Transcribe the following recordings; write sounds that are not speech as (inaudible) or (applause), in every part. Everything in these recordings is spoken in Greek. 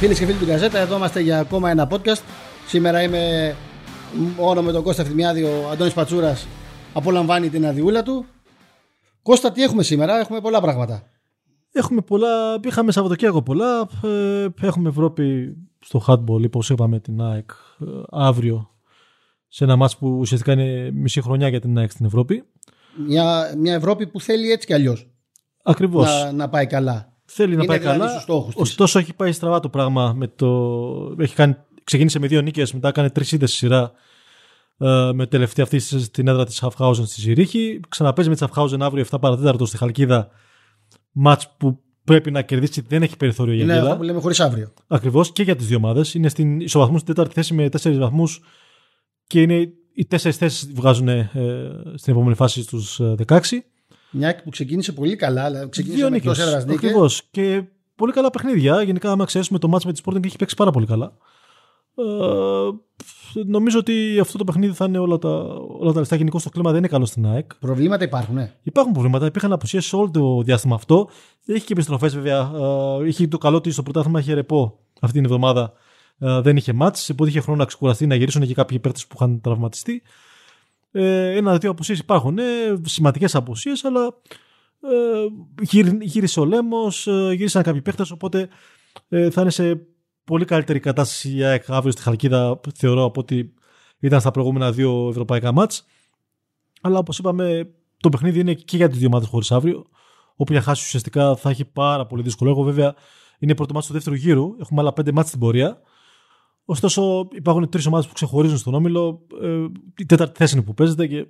Φίλες και φίλοι του Γκαζέτα, εδώ είμαστε για ακόμα ένα podcast. Σήμερα είμαι μόνο με τον Κώστα Φθημιάδη, ο Αντώνης Πατσούρας απολαμβάνει την αδειούλα του. Κώστα, τι έχουμε σήμερα, έχουμε πολλά πράγματα. Έχουμε πολλά, είχαμε Σαββατοκύριακο πολλά, ε, έχουμε Ευρώπη στο hardball, όπως είπαμε την ΑΕΚ ε, αύριο σε ένα μάτς που ουσιαστικά είναι μισή χρονιά για την ΑΕΚ στην Ευρώπη. Μια, μια Ευρώπη που θέλει έτσι κι αλλιώς Ακριβώς. να, να πάει καλά. Θέλει να Είναι πάει δηλαδή καλά. στους στόχους της. Ωστόσο, έχει πάει στραβά το πράγμα. Με το... έχει κάνει... Ξεκίνησε με δύο νίκες, μετά έκανε τρεις ήττε στη σειρά. ε, με τελευταία αυτή στην έδρα της Σαφχάουζεν στη Ζηρίχη. Ξαναπέζει με τη Σαφχάουζεν αύριο 7 παρατέταρτο στη Χαλκίδα. Μάτς που πρέπει να κερδίσει, δεν έχει περιθώριο για Είναι γέλα. αυτό που λέμε χωρίς αύριο. Ακριβώς και για τις δύο ομάδες. Είναι στην ισοβαθμού στην τέταρτη θέση με τέσσερις βαθμούς και είναι οι τέσσερις θέσεις βγάζουν ε, στην επόμενη φάση στους 16. Μια που ξεκίνησε πολύ καλά, αλλά ξεκίνησε Δύο με νίκες. εκτός έδρας νίκη. Ακριβώς. Και πολύ καλά παιχνίδια. Γενικά, άμα ξέρουμε το μάτς με τη Sporting έχει παίξει πάρα πολύ καλά. Ε, νομίζω ότι αυτό το παιχνίδι θα είναι όλα τα, όλα τα λεφτά. Γενικώ το κλίμα δεν είναι καλό στην ΑΕΚ. Προβλήματα υπάρχουν, ναι. Υπάρχουν προβλήματα. Υπήρχαν αποσίες όλο το διάστημα αυτό. Έχει και επιστροφές βέβαια. Ε, είχε το καλό ότι στο πρωτάθλημα είχε ρεπό αυτή την εβδομάδα. Ε, δεν είχε μάτς, οπότε είχε χρόνο να ξεκουραστεί, να γυρίσουν και κάποιοι παίρτε που είχαν τραυματιστεί. Ε, Ένα-δύο αποσίες υπάρχουν. Ε, Σημαντικές αποσίες, αλλά ε, γύρι- γύρισε ο Λέμος, ε, γύρισαν κάποιοι παίχτες, οπότε ε, θα είναι σε πολύ καλύτερη κατάσταση η ΑΕΚ αύριο στη Χαλκίδα, θεωρώ, από ότι ήταν στα προηγούμενα δύο ευρωπαϊκά μάτς. Αλλά όπως είπαμε, το παιχνίδι είναι και για τις δύο ομάδες χωρίς αύριο. Όποια χάσεις ουσιαστικά θα έχει πάρα πολύ δύσκολο. Εγώ βέβαια είναι πρώτο μάτς του δεύτερου γύρου. Έχουμε άλλα πέντε μάτς στην πορεία. Ωστόσο, υπάρχουν τρεις ομάδες που ξεχωρίζουν στον όμιλο. Ε, η τέταρτη θέση είναι που παίζεται και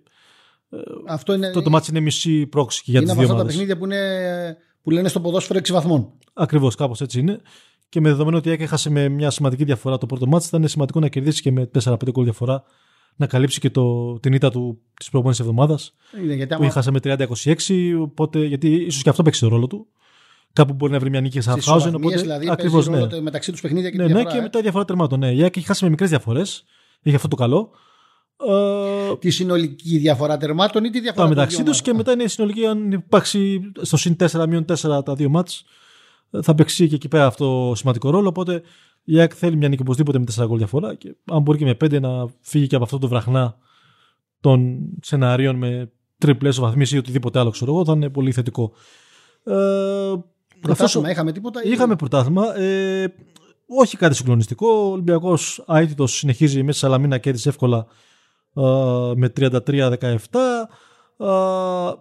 Αυτό είναι, το, το μάτς είναι μισή πρόξη και για είναι τις από δύο αυτά τα ομάδες. παιχνίδια που, είναι, που λένε στο ποδόσφαιρο 6 βαθμών. Ακριβώς, κάπως έτσι είναι. Και με δεδομένο ότι η ΑΕΚ έχασε με μια σημαντική διαφορά το πρώτο μάτς, ήταν σημαντικό να κερδίσει και με 4-5 γκολ διαφορά να καλύψει και το, την ήττα του της προηγούμενης εβδομάδας Είναι, γιατί που άμα είχασε με 30-26. Οπότε, γιατί ίσως και αυτό παίξει το ρόλο του. Κάπου μπορεί να βρει μια νίκη σε στις Χάουζεν. ισοβαθμίες, Οπότε, δηλαδή ακριβώς, παίζει ναι. ρόλο το- μεταξύ τους παιχνίδια και Ναι, τη ναι, διαφορά. και ε. μετά διαφορά τερμάτων. Ναι. Η ΑΕΚ έχει χάσει με μικρές διαφορές. Έχει αυτό το καλό. Ε, Τη συνολική διαφορά τερμάτων ή τη διαφορά τα των μεταξύ δύο τους και ομάδων. μετά είναι η συνολική. Αν υπάρξει στο συν 4 μείον 4 τα δύο μάτς θα παίξει και εκεί πέρα αυτό σημαντικό ρόλο. Οπότε η ΑΕΚ θέλει μια νίκη οπωσδήποτε με 4 γκολ διαφορά και αν μπορεί και με 5 να φύγει και από αυτό το βραχνά των σεναρίων με τριπλέ βαθμίσεις ή οτιδήποτε άλλο, ξέρω εγώ, θα είναι πολύ θετικό. Ε, Πρωτάθλημα, αυτός- είχαμε τίποτα. ή- Είχαμε πρωτάθλημα. Ε, όχι κάτι συγκλονιστικό. Ο Ολυμπιακός αίτητος συνεχίζει μέσα στη Σαλαμίνα κέρδισε εύκολα ε, με 33-17. Ε,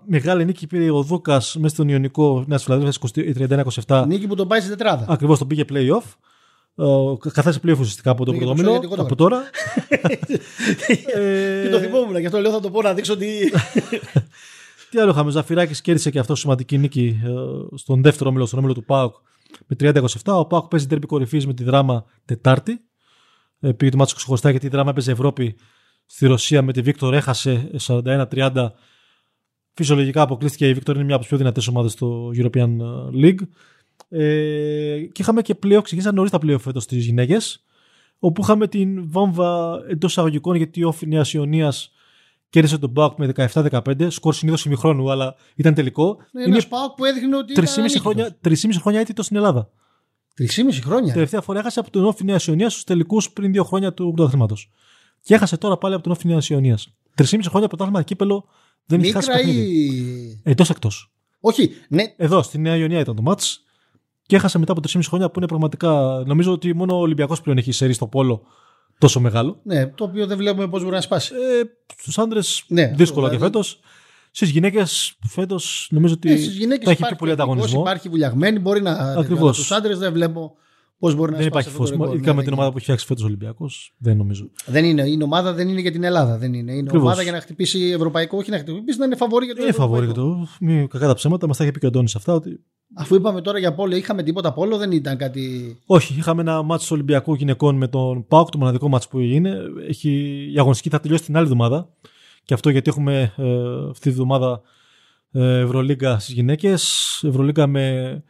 μεγάλη νίκη πήρε ο Δούκας μέσα στον Ιωνικό Νέας Φιλαδέλφια 31-27. Νίκη που τον πάει στη τετράδα. Ακριβώς τον πήγε playoff. Ε, καθάρισε playoff ουσιαστικά από το Πήγε το πρωτόμιλο. ξέρω γιατί εγώ το Από τώρα. (laughs) ε, Και το θυμόμουν, γι' αυτό λέω θα το πω να δείξω ότι. (laughs) Τι άλλο είχαμε, Ζαφυράκης κέρδισε και αυτό σημαντική νίκη ε, στον δεύτερο όμιλο, στον όμιλο του Πάουκ με 30-27. Ο Πάουκ παίζει τέρπι κορυφής με τη δράμα Τετάρτη. Ε, πήγε το μάτσο ξεχωριστά γιατί η δράμα έπαιζε Ευρώπη στη Ρωσία με τη Βίκτορ, έχασε 41-30. Φυσιολογικά αποκλείστηκε η Βίκτορ, είναι μια από τις πιο δυνατές ομάδες στο European League. Ε, και είχαμε και πλέον, ξεκίνησαν νωρίς τα πλέον φέτος στι γυναίκες, όπου είχαμε την βόμβα εντός εισαγωγικών γιατί ο Νέας Ιωνίας κέρδισε τον Πάουκ με 17-15, σκορ συνήθως ημιχρόνου, αλλά ήταν τελικό. Είναι είναι ένας πάοκ που έδειχνε ότι. 3,5 ήταν ανίκητος. χρόνια, 3,5 χρόνια ήττο στην Ελλάδα. 3,5 χρόνια. Τελευταία φορά έχασε από τον Όφη Νέας Ιωνίας στους τελικούς πριν δύο χρόνια του πρωταθλήματο. Και έχασε τώρα πάλι από τον Όφη Νέας Ιωνίας. 3,5 χρόνια πρωτάθλημα κύπελο δεν έχει χάσει Μίκρα παιχνίδι. ή. Εντός εκτός. Όχι, ναι, Εδώ στη Νέα Ιωνία ήταν το μάτς. Και έχασε μετά από 3,5 χρόνια που είναι πραγματικά. Νομίζω ότι μόνο ο Ολυμπιακός πλέον έχει σερί στο πόλο τόσο μεγάλο. ναι, το οποίο δεν βλέπουμε πώς μπορεί να σπάσει. Ε, Στους άντρες Ναι, δύσκολα αυτό, και δηλαδή. φέτος. Στις γυναίκες φέτος νομίζω ότι Ε, Στις γυναίκες θα έχει πιο υπάρχει πολύ τεχνικός, ανταγωνισμό. Υπάρχει βουλιαγμένη, μπορεί να. Ακριβώς. Τους άντρες δεν βλέπω πώς μπορεί να Δεν σπάσει υπάρχει αυτό το φως. ρεκόρ. Ειδικά Ναι, με δεν την ομάδα που έχει φτιάξει φέτος ο Ολυμπιακός. Δεν νομίζω. Δεν είναι. Η ομάδα δεν είναι για την Ελλάδα. Δεν είναι. Είναι Ακριβώς. ομάδα για να χτυπήσει ευρωπαϊκό, όχι να χτυπήσει, να είναι φαβόρη για το Είναι φαβόρη ευρωπαϊκό. το. Μη κακά τα ψέματα. Μας τα είχε πει και ο Αντώνης αυτά. Ότι... Αφού είπαμε τώρα για πόλο, είχαμε τίποτα πόλο, δεν ήταν κάτι. Όχι, είχαμε ένα μάτσο του Ολυμπιακού γυναικών με τον Πάουκ, το μοναδικό μάτσο που είναι. Έχει... Η αγωνιστική θα τελειώσει την άλλη εβδομάδα. Και αυτό γιατί έχουμε ε, αυτή τη εβδομάδα ε, Ευρωλίγκα στις γυναίκες. Ευρωλίγκα με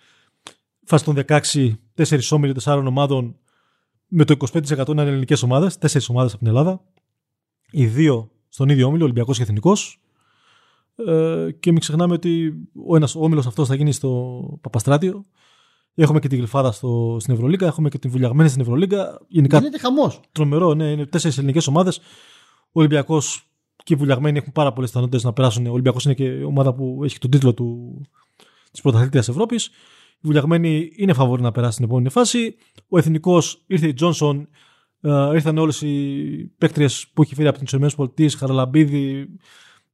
φάση των 16, 4 όμιλοι 4 ομάδων με το 25% να είναι ελληνικές ομάδες. 4 ομάδες από την Ελλάδα. Οι δύο στον ίδιο όμιλο, Ολυμπιακός και Εθνικός. Ε, και μην ξεχνάμε ότι ο ένας όμιλος αυτός θα γίνει στο Παπαστράτιο Έχουμε και την Γλυφάδα στο, στην Ευρωλίγκα, έχουμε και την Βουλιαγμένη στην Ευρωλίγκα. Γενικά Γίνεται χαμός. τρομερό, ναι, είναι τέσσερις ελληνικές ομάδες. Ο Ολυμπιακός και οι Βουλιαγμένοι έχουν πάρα πολλές πιθανότητες να περάσουν. Ο Ολυμπιακός είναι και η ομάδα που έχει τον τίτλο του, της πρωταθλήτριας Ευρώπης. Οι Βουλιαγμένοι είναι φαβοροί να περάσει στην επόμενη φάση. Ο Εθνικός ήρθε η Τζόνσον, ε, ήρθαν όλες οι παίκτριες που έχει φέρει από τις ΗΠΑ, Χαραλαμπίδη.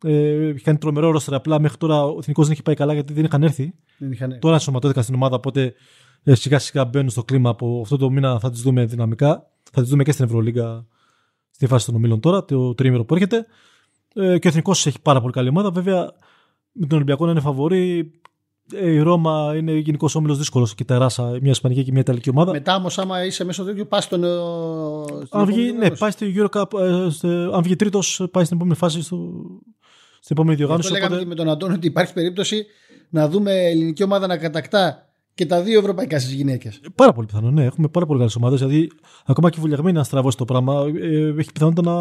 Ε, έχει κάνει τρομερό ρόστρα. Απλά μέχρι τώρα ο Εθνικός δεν έχει πάει καλά γιατί δεν είχαν έρθει. Δεν είχαν... Τώρα ενσωματώθηκαν στην ομάδα, οπότε ε, σιγά σιγά μπαίνουν στο κλίμα. Από αυτό το μήνα θα τις δούμε δυναμικά. Θα τις δούμε και στην Ευρωλίγκα στη φάση των ομίλων τώρα, το τρίμηνο που έρχεται. Ε, και ο Εθνικός έχει πάρα πολύ καλή ομάδα. Βέβαια, με τον Ολυμπιακό να είναι φαβορή. Ε, η Ρώμα είναι γενικός όμιλος δύσκολος και τεράσα μια Ισπανική και μια Ιταλική ομάδα. Μετά όμως, άμα είσαι μέσα στο τέτοιο, πας στον. ε, στην αν βγει, επόμενη ναι, διοργάνωση. πάει στη Eurocup, ε, στε- αν βγει τρίτος, πάει στην επόμενη φάση, στο, στην επόμενη Αυτό διοργάνωση. λέγαμε Οπότε, και με τον Αντώνη ότι υπάρχει περίπτωση να δούμε ελληνική ομάδα να κατακτά και τα δύο ευρωπαϊκά στις γυναίκες. πάρα πολύ πιθανό, ναι. Έχουμε πάρα πολύ καλές ομάδες. Δηλαδή, ακόμα και η Βουλιαγμένη, να στραβώσει το πράγμα, ε, έχει πιθανότητα να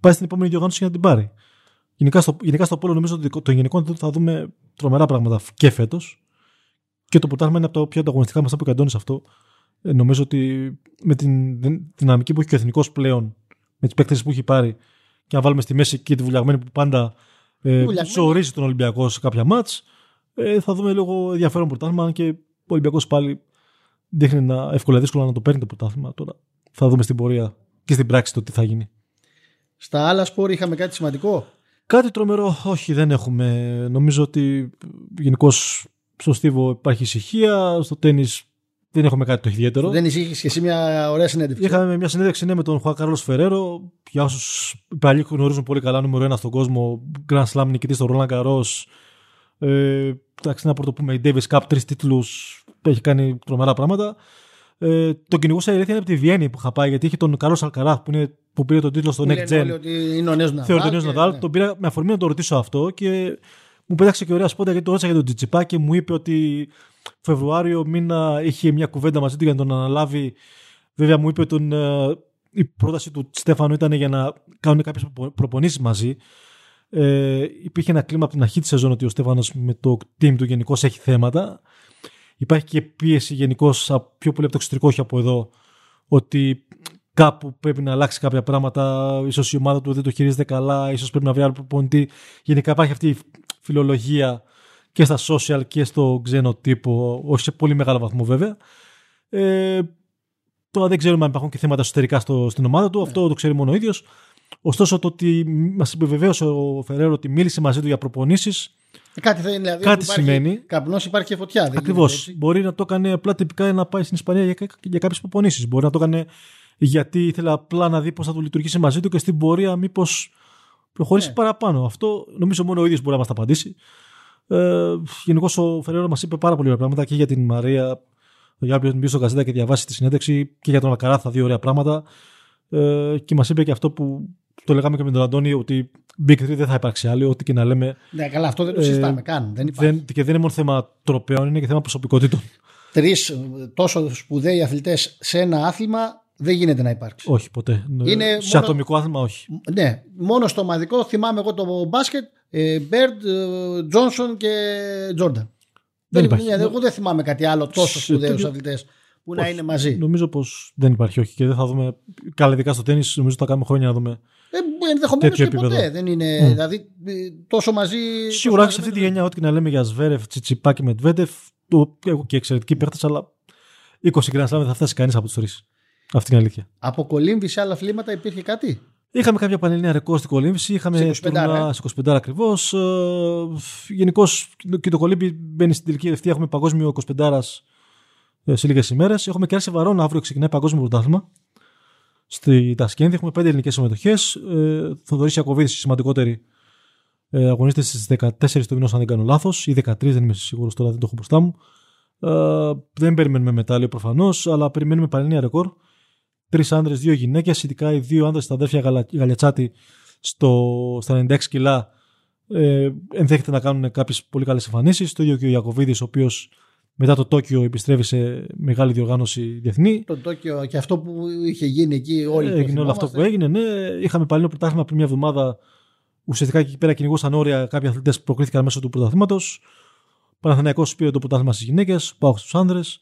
πάει στην επόμενη διοργάνωση και να την πάρει. Γενικά στο, γενικά στο πόλο νομίζω ότι των γενικών θα δούμε τρομερά πράγματα και φέτος. Και το πρωτάθλημα είναι από τα πιο ανταγωνιστικά μας που Αντώνης αυτό. Ε, νομίζω ότι με την δυ- δυναμική που έχει και ο εθνικός πλέον, με τις παίκτες που έχει πάρει, και αν βάλουμε στη μέση και τη Βουλιαγμένη που πάντα ε, Βουλιαγμένη. ζορίζει τον Ολυμπιακό σε κάποια μάτς, ε, θα δούμε λίγο ενδιαφέρον πρωτάθλημα. Αν και ο Ολυμπιακός πάλι δείχνει να, εύκολα ή δύσκολα να το παίρνει το πρωτάθλημα. Τώρα θα δούμε στην πορεία και στην πράξη το τι θα γίνει. Στα άλλα σπορ είχαμε κάτι σημαντικό; Κάτι τρομερό, όχι, δεν έχουμε. Νομίζω ότι γενικώ στο Στίβο υπάρχει ησυχία. Στο τέννη δεν έχουμε κάτι το ιδιαίτερο. Δεν είχε και εσύ μια ωραία συνέντευξη. Είχαμε μια συνέντευξη ναι, με τον Χουά Κάρλος Φεραίρο. Για όσους οι παλιοί γνωρίζουν πολύ καλά, νούμερο ένα στον κόσμο. Grand Slam νικητής στο Roland Garros. Ε, εντάξει, να πρωτοπούμε. Η Davis Cup, τρεις τίτλους. Έχει κάνει τρομερά πράγματα. Ε, τον κυνηγούσα η αλήθεια είναι από τη Βιέννη που είχα πάει, γιατί είχε τον Καρό Αλκαράθ που, είναι, που πήρε τον τίτλο στο Που Next λένε όλοι Gen. ότι είναι ο νέος Ναδάλ. Θεωρείται νέος και- Ναδάλ. ναι. Τον πήρα με αφορμή να τον ρωτήσω αυτό και μου πέταξε και ωραία σπόντα γιατί το ρώτησα για τον Τζιτσιπά και μου είπε ότι Φεβρουάριο μήνα είχε μια κουβέντα μαζί του για να τον αναλάβει. Βέβαια μου είπε ότι τον, ε, η πρόταση του Στέφανου ήταν για να κάνουν κάποιες προπονήσεις μαζί. Ε, υπήρχε ένα κλίμα από την αρχή της σεζόν ότι ο Στέφανος με το team του γενικώς έχει θέματα. Υπάρχει και πίεση γενικώ πιο πολύ από το εξωτερικό, όχι από εδώ, ότι κάπου πρέπει να αλλάξει κάποια πράγματα. ίσως η ομάδα του δεν το χειρίζεται καλά, ίσως πρέπει να βρει άλλο προπονητή. Γενικά υπάρχει αυτή η φιλολογία και στα social και στο ξένο τύπο, όχι σε πολύ μεγάλο βαθμό βέβαια. Ε, τώρα δεν ξέρουμε αν υπάρχουν και θέματα εσωτερικά στο, στην ομάδα του, αυτό το ξέρει μόνο ο ίδιος. Ωστόσο, το ότι μας επιβεβαίωσε ο Φεραίρο ότι μίλησε μαζί του για προπονήσεις, Ε, Κάτι θα είναι, δηλαδή. Κάτι όπου υπάρχει σημαίνει. Καπνός υπάρχει και φωτιά. δεν Ακριβώς. γίνεται έτσι. Μπορεί να το έκανε απλά τυπικά να πάει στην Ισπανία για, για κάποιες προπονήσεις. Μπορεί να το έκανε γιατί ήθελε απλά να δει πώς θα του λειτουργήσει μαζί του και στην πορεία μήπως προχωρήσει Ναι. παραπάνω. Αυτό νομίζω μόνο ο ίδιος μπορεί να μας τα απαντήσει. Ε, Γενικώς ο Φεραίρο μας είπε πάρα πολύ ωραία πράγματα και για την Μαρία. Για όποιον μπει στο καζέτα και διαβάσει τη συνέντευξη και για τον Αλκαράθα δύο ωραία πράγματα. Ε, και μας είπε και αυτό που το λέγαμε και με τον Αντώνη ότι Big 3 δεν θα υπάρξει άλλη, ό,τι και να λέμε. Ναι, καλά, αυτό δεν το Ε, συζητάμε καν. Δεν υπάρχει. Δεν, και δεν είναι μόνο θέμα τροπέων, είναι και θέμα προσωπικότητων. Τρεις τόσο σπουδαίοι αθλητές σε ένα άθλημα δεν γίνεται να υπάρξει. Όχι, ποτέ. Είναι Σε μόνο- ατομικό άθλημα, όχι. Ναι, μόνο στο ομαδικό θυμάμαι εγώ το μπάσκετ. Μπέρντ, Τζόνσον και Τζόρνταν. Δεν υπάρχει. υπάρχει. Εγώ δεν θυμάμαι κάτι άλλο τόσο Σε σπουδαίους τέτοιο- αθλητές που να Όχι. είναι μαζί. Νομίζω πως δεν υπάρχει, όχι. Και δεν θα δούμε. Καλά, ειδικά στο τέννη, νομίζω θα κάνουμε χρόνια να δούμε. Ε, Ενδεχομένως τέτοιο και ποτέ. επίπεδο. Δεν είναι. Mm. Δηλαδή ε, τόσο μαζί. Σίγουρα τόσο σε αυτή τη μαζί- γενιά, ό,τι και να λέμε για Σβέρεφ, Τσιτσιπά και Μετβέντεφ, το έχω και εξαιρετικοί παίχτες, αλλά 20 Grand Slam δεν θα φτάσει κανείς από τους τρεις. Αυτή είναι η αλήθεια. Από κολύμβη σε άλλα αθλήματα υπήρχε κάτι; Είχαμε κάποια πανελληνία ρεκόρ στην κολύμβηση. Είχαμε Σε 25, τουρνουά ε. σε 25 ακριβώς. Γενικώς και το κολύμπι μπαίνει στην τελική ευθεία. Έχουμε παγκόσμιο 25 ε, σε λίγες ημέρες. Έχουμε και Άρση Βαρών. Αύριο ξεκινάει παγκόσμιο πρωτάθλημα. Στη Τασκένδη έχουμε πέντε ελληνικές συμμετοχές. Ε, Θοδωρής Ιακοβίδη, η σημαντικότερη, ε, αγωνίζεται στις 14 του μηνός, αν δεν κάνω λάθος, ή 13, δεν είμαι σίγουρος τώρα, δεν το έχω μπροστά μου. Ε, δεν περιμένουμε μετάλλιο προφανώς, αλλά περιμένουμε πανελληνία ρεκόρ. Τρεις άντρε, δύο γυναίκες, ειδικά οι δύο άντρε, τα αδέρφια Γαλα- Γαλιατσάτη, στο, στα 96 κιλά, ε, ενδέχεται να κάνουν κάποιες πολύ καλές εμφανίσεις. Το ίδιο και ο Ιακοβίδη, ο οποίος μετά το Τόκιο επιστρέφει σε μεγάλη διοργάνωση διεθνή. Το Τόκιο και αυτό που είχε γίνει εκεί όλοι. το Έγινε όλο αυτό που θυμόμαστε. έγινε. Ναι, είχαμε παλιό πρωτάθλημα πριν μια εβδομάδα. Ουσιαστικά εκεί πέρα κυνηγούσαν όρια. Κάποιοι αθλητές προκρίθηκαν μέσω του πρωταθλήματος. Παναθηναϊκός πήρε το πρωτάθλημα στις γυναίκες. Πάω στους άνδρες.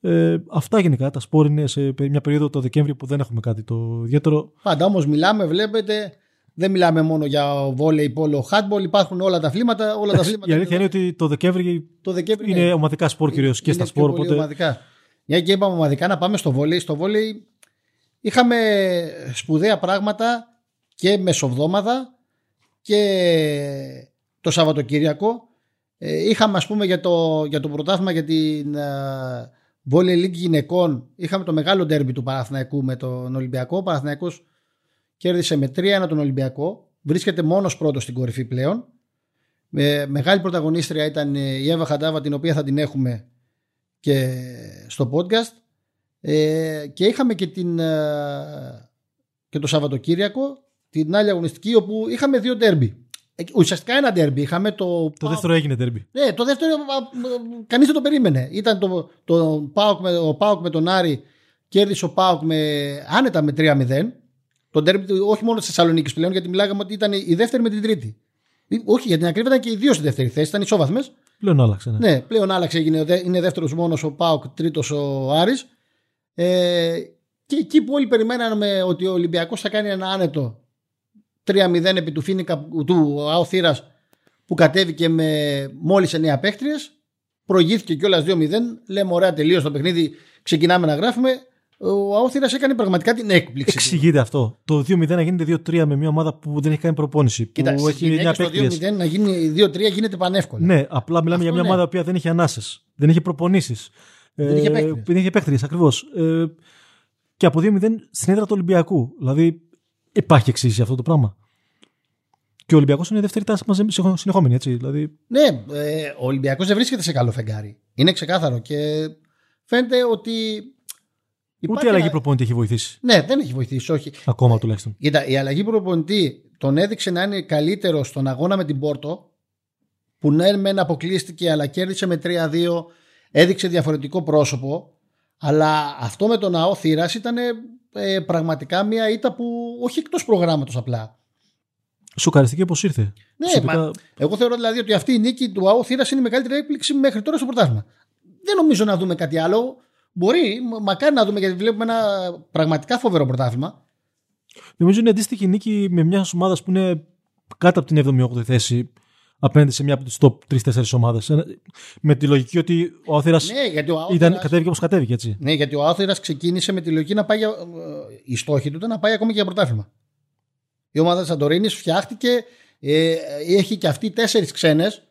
Ε, αυτά γενικά. Τα σπορ είναι σε μια περίοδο το Δεκέμβρη που δεν έχουμε κάτι το ιδιαίτερο. Πάντα όμως μιλάμε, βλέπετε, δεν μιλάμε μόνο για βόλεϊ, πόλο, χάτμπολ. Υπάρχουν όλα τα αθλήματα. Όλα τα αθλήματα Η αλήθεια είναι ότι το Δεκέμβρη, το Δεκέμβρη είναι ομαδικά σπορ κυρίως και στα σπορ. Οπότε... Ομαδικά. Μια και είπαμε ομαδικά να πάμε στο βόλεϊ. Στο βόλεϊ είχαμε σπουδαία πράγματα και μεσοβδόμαδα και το Σαββατοκύριακο. Ε, είχαμε ας πούμε για το, για το πρωτάθλημα για την Volley League γυναικών είχαμε το μεγάλο ντέρμπι του Παναθηναϊκού με τον Ολυμπιακό. Ο Παναθηναϊκός κέρδισε με 3-1 τον Ολυμπιακό. Βρίσκεται μόνος πρώτος στην κορυφή πλέον. Με μεγάλη πρωταγωνίστρια ήταν η Εύα Χαντάβα την οποία θα την έχουμε και στο podcast. Ε, και είχαμε και, την, και το Σαββατοκύριακο την άλλη αγωνιστική όπου είχαμε δύο ντέρμπι. Ε, ουσιαστικά ένα ντέρμπι. Είχαμε το. Το δεύτερο έγινε ντέρμπι. Ναι, το δεύτερο κανείς δεν το περίμενε. Ήταν το, το Πάοκ με, ο Πάοκ με τον Άρη. Κέρδισε ο Πάοκ με, άνετα με 3-0. Το ντέρμπι όχι μόνο τη Θεσσαλονίκη πλέον, γιατί μιλάγαμε ότι ήταν η δεύτερη με την τρίτη. Ε, όχι, για την ακρίβεια ήταν και οι δύο στη δεύτερη θέση. Ήταν ισόβαθμες. Πλέον άλλαξε. Ναι, ναι πλέον άλλαξε. είναι δεύτερος μόνος ο Πάοκ, τρίτος ο Άρης. Ε, και εκεί που όλοι περιμέναμε ότι ο Ολυμπιακός θα κάνει ένα άνετο 3-0 επί του Φίνικα του Αοθήρα που κατέβηκε με μόλις 9 παίχτριες. Προηγήθηκε κιόλας 2-0. Λέμε ωραία τελείω το παιχνίδι. Ξεκινάμε να γράφουμε. Ο Αόθυρα έκανε πραγματικά την έκπληξη. Εξηγείται αυτό. Το 2-0 να γίνεται 2-3 με μια ομάδα που δεν έχει κάνει προπόνηση. Κοίτα, που έχει 9 Το 2-0 να γίνει 2-3 γίνεται πανεύκολα. Ναι, απλά μιλάμε αυτό για μια ναι. ομάδα που δεν έχει ανάσες. Δεν έχει προπονήσεις. Δεν είχε παίχτριε. Δεν είχε παίχτριε, ακριβώς. Ε, και από 2-0 στην έδρα του Ολυμπιακού. Δηλαδή υπάρχει εξήγηση αυτό το πράγμα. Και ο Ολυμπιακός είναι η δεύτερη τάση μαζί συνεχόμενη, έτσι. Δηλαδή... Ναι, ε, ο Ολυμπιακός δεν βρίσκεται σε καλό φεγγάρι. Είναι ξεκάθαρο και φαίνεται ότι. Ούτε η αλλαγή προπονητή έχει βοηθήσει. Ναι, δεν έχει βοηθήσει, όχι. Ακόμα τουλάχιστον. Κοίτα, η αλλαγή προπονητή τον έδειξε να είναι καλύτερο στον αγώνα με την Πόρτο, που ναι, μεν αποκλείστηκε, αλλά κέρδισε με 3-2, έδειξε διαφορετικό πρόσωπο. Αλλά αυτό με τον ΑΟ Θήρα ήταν ε, πραγματικά μια ήττα που όχι εκτός προγράμματος απλά. Σοκαριστική όπω ήρθε. Ναι, μα, εγώ θεωρώ δηλαδή ότι αυτή η νίκη του ΑΟ Θήρα είναι η μεγαλύτερη έκπληξη μέχρι τώρα στο πρωτάθλημα. Δεν νομίζω να δούμε κάτι άλλο. Μπορεί, μακάρι να δούμε γιατί βλέπουμε ένα πραγματικά φοβερό πρωτάθλημα. Νομίζω είναι αντίστοιχη νίκη με μιας ομάδας που είναι κάτω από την 7η-8η θέση απέναντι σε μια από τις top 3-4 ομάδες. Με τη λογική ότι ο Άθυρας ναι, ήταν, κατέβηκε όπως κατέβηκε, έτσι. Ναι, γιατί ο Άθυρας ξεκίνησε με τη λογική να πάει. Για, η στόχη του ήταν να πάει ακόμη και για πρωτάθλημα. Η ομάδα της Σαντορίνης φτιάχτηκε. Ε, έχει και αυτή τέσσερις ξένες.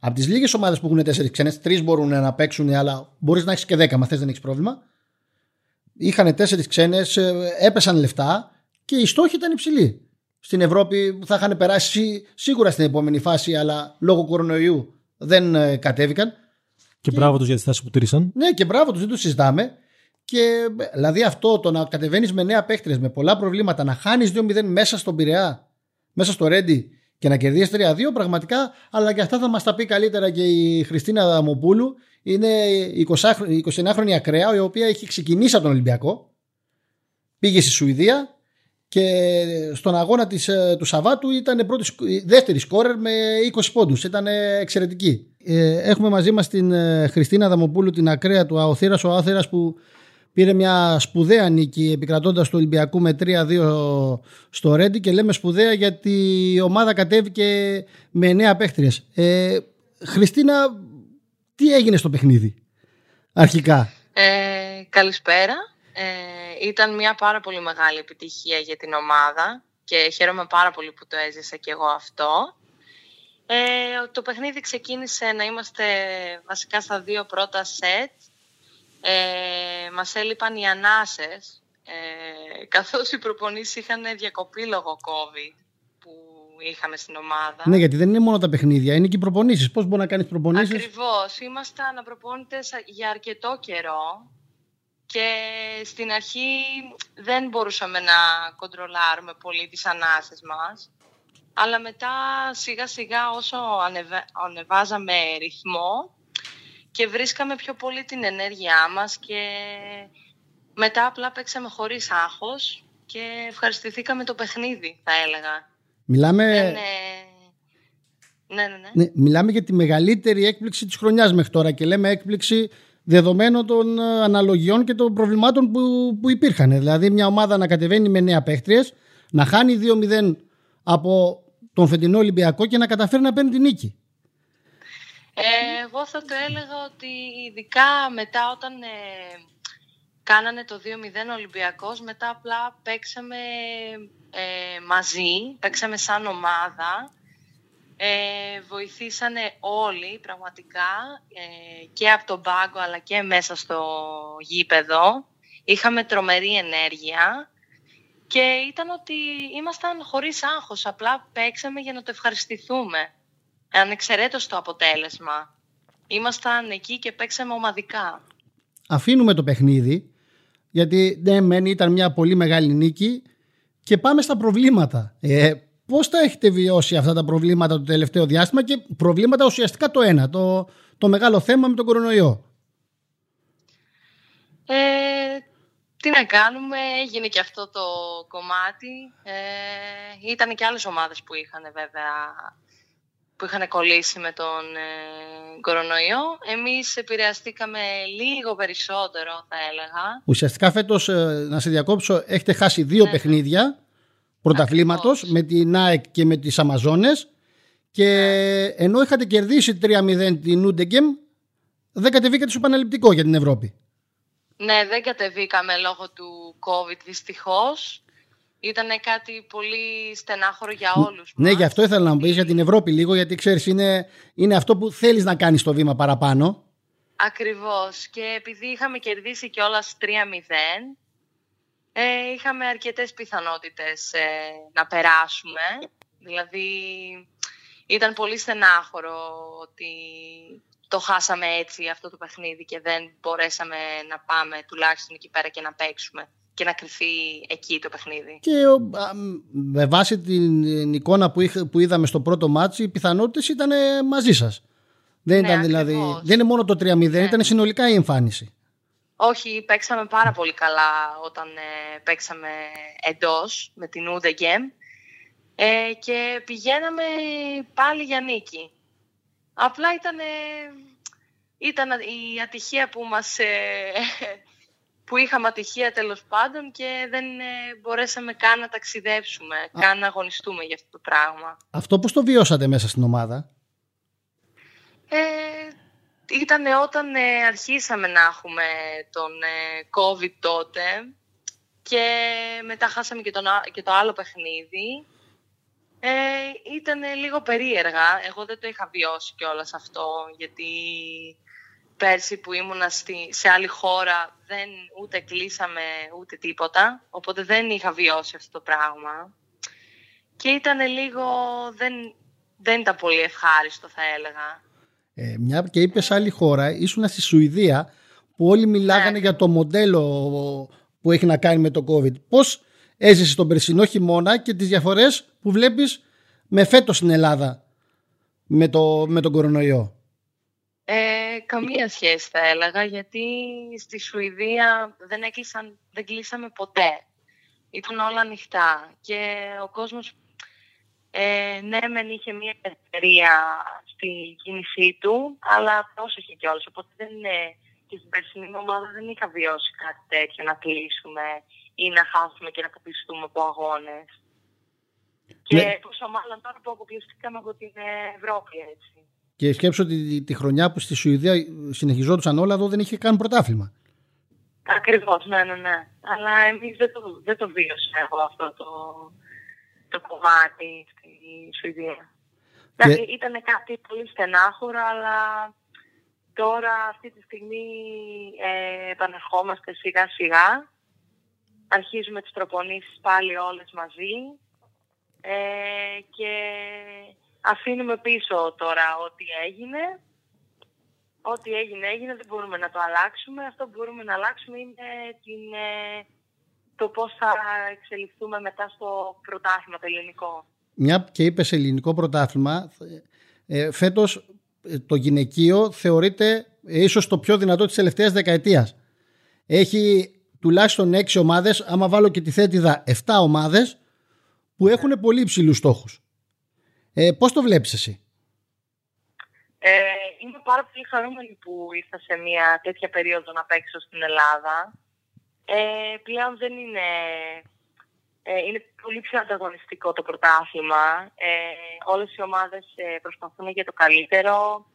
Από τις λίγες ομάδες που έχουν τέσσερις ξένες, τρεις μπορούν να παίξουν, αλλά μπορείς να έχεις και δέκα, μα θες δεν έχεις πρόβλημα. Είχαν τέσσερις ξένες, ε, έπεσαν λεφτά και οι στόχοι ήταν υψηλοί. Στην Ευρώπη θα είχαν περάσει σίγουρα στην επόμενη φάση, αλλά λόγω κορονοϊού δεν ε, κατέβηκαν. Και, και μπράβο τους για τις θέσει που τήρησαν. Ναι, και μπράβο τους, δεν το συζητάμε. Και δηλαδή αυτό το να κατεβαίνεις με νέα παίχτρες με πολλά προβλήματα, να χάνεις 2-0 μέσα στον Πειραιά, μέσα στο Ρέντι και να κερδίσει 3-2, πραγματικά, αλλά και αυτά θα μας τα πει καλύτερα και η Χριστίνα Δαμοπούλου. Είναι 29χρονη ακραία, η οποία έχει ξεκινήσει από τον Ολυμπιακό. Πήγε στη Σουηδία και στον αγώνα της, ε, του Σαββάτου ήταν πρώτη, δεύτερη σκόρερ με 20 πόντους. Ήταν εξαιρετική. Ε, έχουμε μαζί μας την ε, Χριστίνα Δαμοπούλου, την ακραία του Αοθήρας, ο Αοθήρας που Πήρε μια σπουδαία νίκη επικρατώντας του Ολυμπιακού με 3-2 στο Ρέντι και λέμε σπουδαία γιατί η ομάδα κατέβηκε με νέα παίχτριες. Ε, Χριστίνα, τι έγινε στο παιχνίδι αρχικά; Ε, καλησπέρα. Ε, ήταν μια πάρα πολύ μεγάλη επιτυχία για την ομάδα και χαίρομαι πάρα πολύ που το έζησα και εγώ αυτό. Ε, το παιχνίδι ξεκίνησε να είμαστε βασικά στα δύο πρώτα σετ ε, μας έλειπαν οι ανάσες, ε, καθώς οι προπονήσεις είχαν διακοπή λόγω COVID που είχαμε στην ομάδα. Ναι, γιατί δεν είναι μόνο τα παιχνίδια, είναι και οι προπονήσεις. Πώς μπορεί να κάνεις προπονήσεις; Ακριβώς. Είμαστε αναπροπόνητες για αρκετό καιρό και στην αρχή δεν μπορούσαμε να κοντρολάρουμε πολύ τις ανάσες μας. Αλλά μετά σιγά σιγά όσο ανεβάζαμε ρυθμό και βρίσκαμε πιο πολύ την ενέργειά μας και μετά απλά παίξαμε χωρίς άγχος και ευχαριστηθήκαμε το παιχνίδι, θα έλεγα. Μιλάμε... Ναι, ναι, ναι. ναι, μιλάμε για τη μεγαλύτερη έκπληξη της χρονιάς μέχρι τώρα και λέμε έκπληξη δεδομένων των ε, αναλογιών και των προβλημάτων που, που υπήρχαν. Δηλαδή μια ομάδα να κατεβαίνει με νέα παίχτριες, να χάνει 2-0 από τον φετινό Ολυμπιακό και να καταφέρει να παίρνει την νίκη. Ε, εγώ θα το έλεγα ότι ειδικά μετά όταν ε, κάνανε το 2-0 Ολυμπιακός, μετά απλά παίξαμε ε, μαζί, παίξαμε σαν ομάδα, ε, βοηθήσανε όλοι πραγματικά ε, και από τον πάγκο αλλά και μέσα στο γήπεδο. Είχαμε τρομερή ενέργεια και ήταν ότι ήμασταν χωρίς άγχος, απλά παίξαμε για να το ευχαριστηθούμε. Ανεξαιρέτως το αποτέλεσμα. Ήμασταν εκεί και παίξαμε ομαδικά. Αφήνουμε το παιχνίδι, γιατί ναι, μεν ήταν μια πολύ μεγάλη νίκη και πάμε στα προβλήματα. Ε, πώς τα έχετε βιώσει αυτά τα προβλήματα το τελευταίο διάστημα και προβλήματα ουσιαστικά το ένα, το, το μεγάλο θέμα με τον κορονοϊό; Ε, τι να κάνουμε, έγινε και αυτό το κομμάτι. Ε, ήταν και άλλες ομάδες που είχαν βέβαια που είχαν κολλήσει με τον ε, κορονοϊό. Εμείς επηρεαστήκαμε λίγο περισσότερο, θα έλεγα. Ουσιαστικά φέτος, ε, να σε διακόψω, έχετε χάσει δύο ναι. παιχνίδια πρωταθλήματος με την ΑΕΚ και με τις Αμαζόνες και ναι. ενώ είχατε κερδίσει 3-0 την Ούντεγκεμ, δεν κατεβήκατε στο επαναληπτικό για την Ευρώπη. Ναι, δεν κατεβήκαμε λόγω του COVID δυστυχώς. Ήταν κάτι πολύ στενάχωρο για όλους Ναι, γι' αυτό ήθελα να μου πεις για την Ευρώπη λίγο, γιατί ξέρεις είναι, είναι αυτό που θέλεις να κάνεις το βήμα παραπάνω. Ακριβώς. Και επειδή είχαμε κερδίσει κιόλας 3-0, ε, είχαμε αρκετές πιθανότητες ε, να περάσουμε. Δηλαδή, ήταν πολύ στενάχωρο ότι το χάσαμε έτσι αυτό το παιχνίδι και δεν μπορέσαμε να πάμε τουλάχιστον εκεί πέρα και να παίξουμε και να κριθεί εκεί το παιχνίδι. Και με βάση την εικόνα που, που είδαμε στο πρώτο ματς, οι πιθανότητες ήταν μαζί σας. Δεν, ναι, ήταν δηλαδή, δεν είναι μόνο το 3-0, ναι. ήταν συνολικά η εμφάνιση. Όχι, παίξαμε πάρα πολύ καλά όταν ε, παίξαμε εντός με την Ude Game ε, και πηγαίναμε πάλι για νίκη. Απλά ήταν, ήταν η ατυχία που μας... Ε, που είχαμε ατυχία τέλος πάντων και δεν ε, μπορέσαμε καν να ταξιδέψουμε, Α. καν να αγωνιστούμε για αυτό το πράγμα. Αυτό πώς το βιώσατε μέσα στην ομάδα; Ε, ήταν όταν ε, αρχίσαμε να έχουμε τον ε, COVID τότε και μετά χάσαμε και, τον, και το άλλο παιχνίδι. Ε, ήταν λίγο περίεργα. Εγώ δεν το είχα βιώσει κιόλας αυτό, γιατί πέρσι που ήμουνα στη, σε άλλη χώρα δεν ούτε κλείσαμε ούτε τίποτα, οπότε δεν είχα βιώσει αυτό το πράγμα. Και ήταν λίγο, δεν, δεν ήταν πολύ ευχάριστο θα έλεγα. Ε, μια και είπες σε άλλη χώρα, ήσουν στη Σουηδία που όλοι μιλάγανε ναι. για το μοντέλο που έχει να κάνει με το COVID. Πώς έζησε τον περσινό χειμώνα και τις διαφορές που βλέπεις με φέτος στην Ελλάδα με, το, με τον κορονοϊό; Ε, καμία σχέση θα έλεγα, γιατί στη Σουηδία δεν, έκλεισαν, δεν κλείσαμε ποτέ. Ήταν όλα ανοιχτά και ο κόσμος ε, ναι, μεν είχε μια εταιρεία στη κίνησή του, αλλά πρόσεχε κιόλας. Οπότε δεν είναι και στην περσινή ομάδα δεν είχα βιώσει κάτι τέτοιο να κλείσουμε ή να χάσουμε και να αποκλειστούμε από αγώνες. Και ναι. πόσο μάλλον τώρα που αποκλειστήκαμε από την Ευρώπη έτσι. Και σκέψω ότι τη χρονιά που στη Σουηδία συνεχιζόντουσαν όλα εδώ δεν είχε καν πρωτάθλημα. Ακριβώς, ναι, ναι, ναι. Αλλά εμείς δεν το, δεν το βίωσα εγώ αυτό το, το κομμάτι στη Σουηδία. Και... Δηλαδή ήταν κάτι πολύ στενάχωρο, αλλά τώρα αυτή τη στιγμή ε, επανερχόμαστε σιγά σιγά. Αρχίζουμε τις προπονήσεις πάλι όλες μαζί ε, και αφήνουμε πίσω τώρα ό,τι έγινε. Ό,τι έγινε έγινε, δεν μπορούμε να το αλλάξουμε. Αυτό που μπορούμε να αλλάξουμε είναι την, ε, το πώς θα εξελιχθούμε μετά στο πρωτάθλημα το ελληνικό. Μια και είπες ελληνικό πρωτάθλημα, ε, φέτος ε, το γυναικείο θεωρείται ίσως το πιο δυνατό της τελευταίας δεκαετίας. Έχει τουλάχιστον έξι ομάδες, άμα βάλω και τη θέτιδα 7 ομάδες, που έχουν πολύ υψηλούς στόχους. Ε, πώς το βλέπεις εσύ; Ε, είμαι πάρα πολύ χαρούμενη που ήρθα σε μια τέτοια περίοδο να παίξω στην Ελλάδα. Ε, πλέον δεν είναι... Ε, είναι πολύ πιο ανταγωνιστικό το πρωτάθλημα. Ε, όλες οι ομάδες ε, προσπαθούν για το καλύτερο,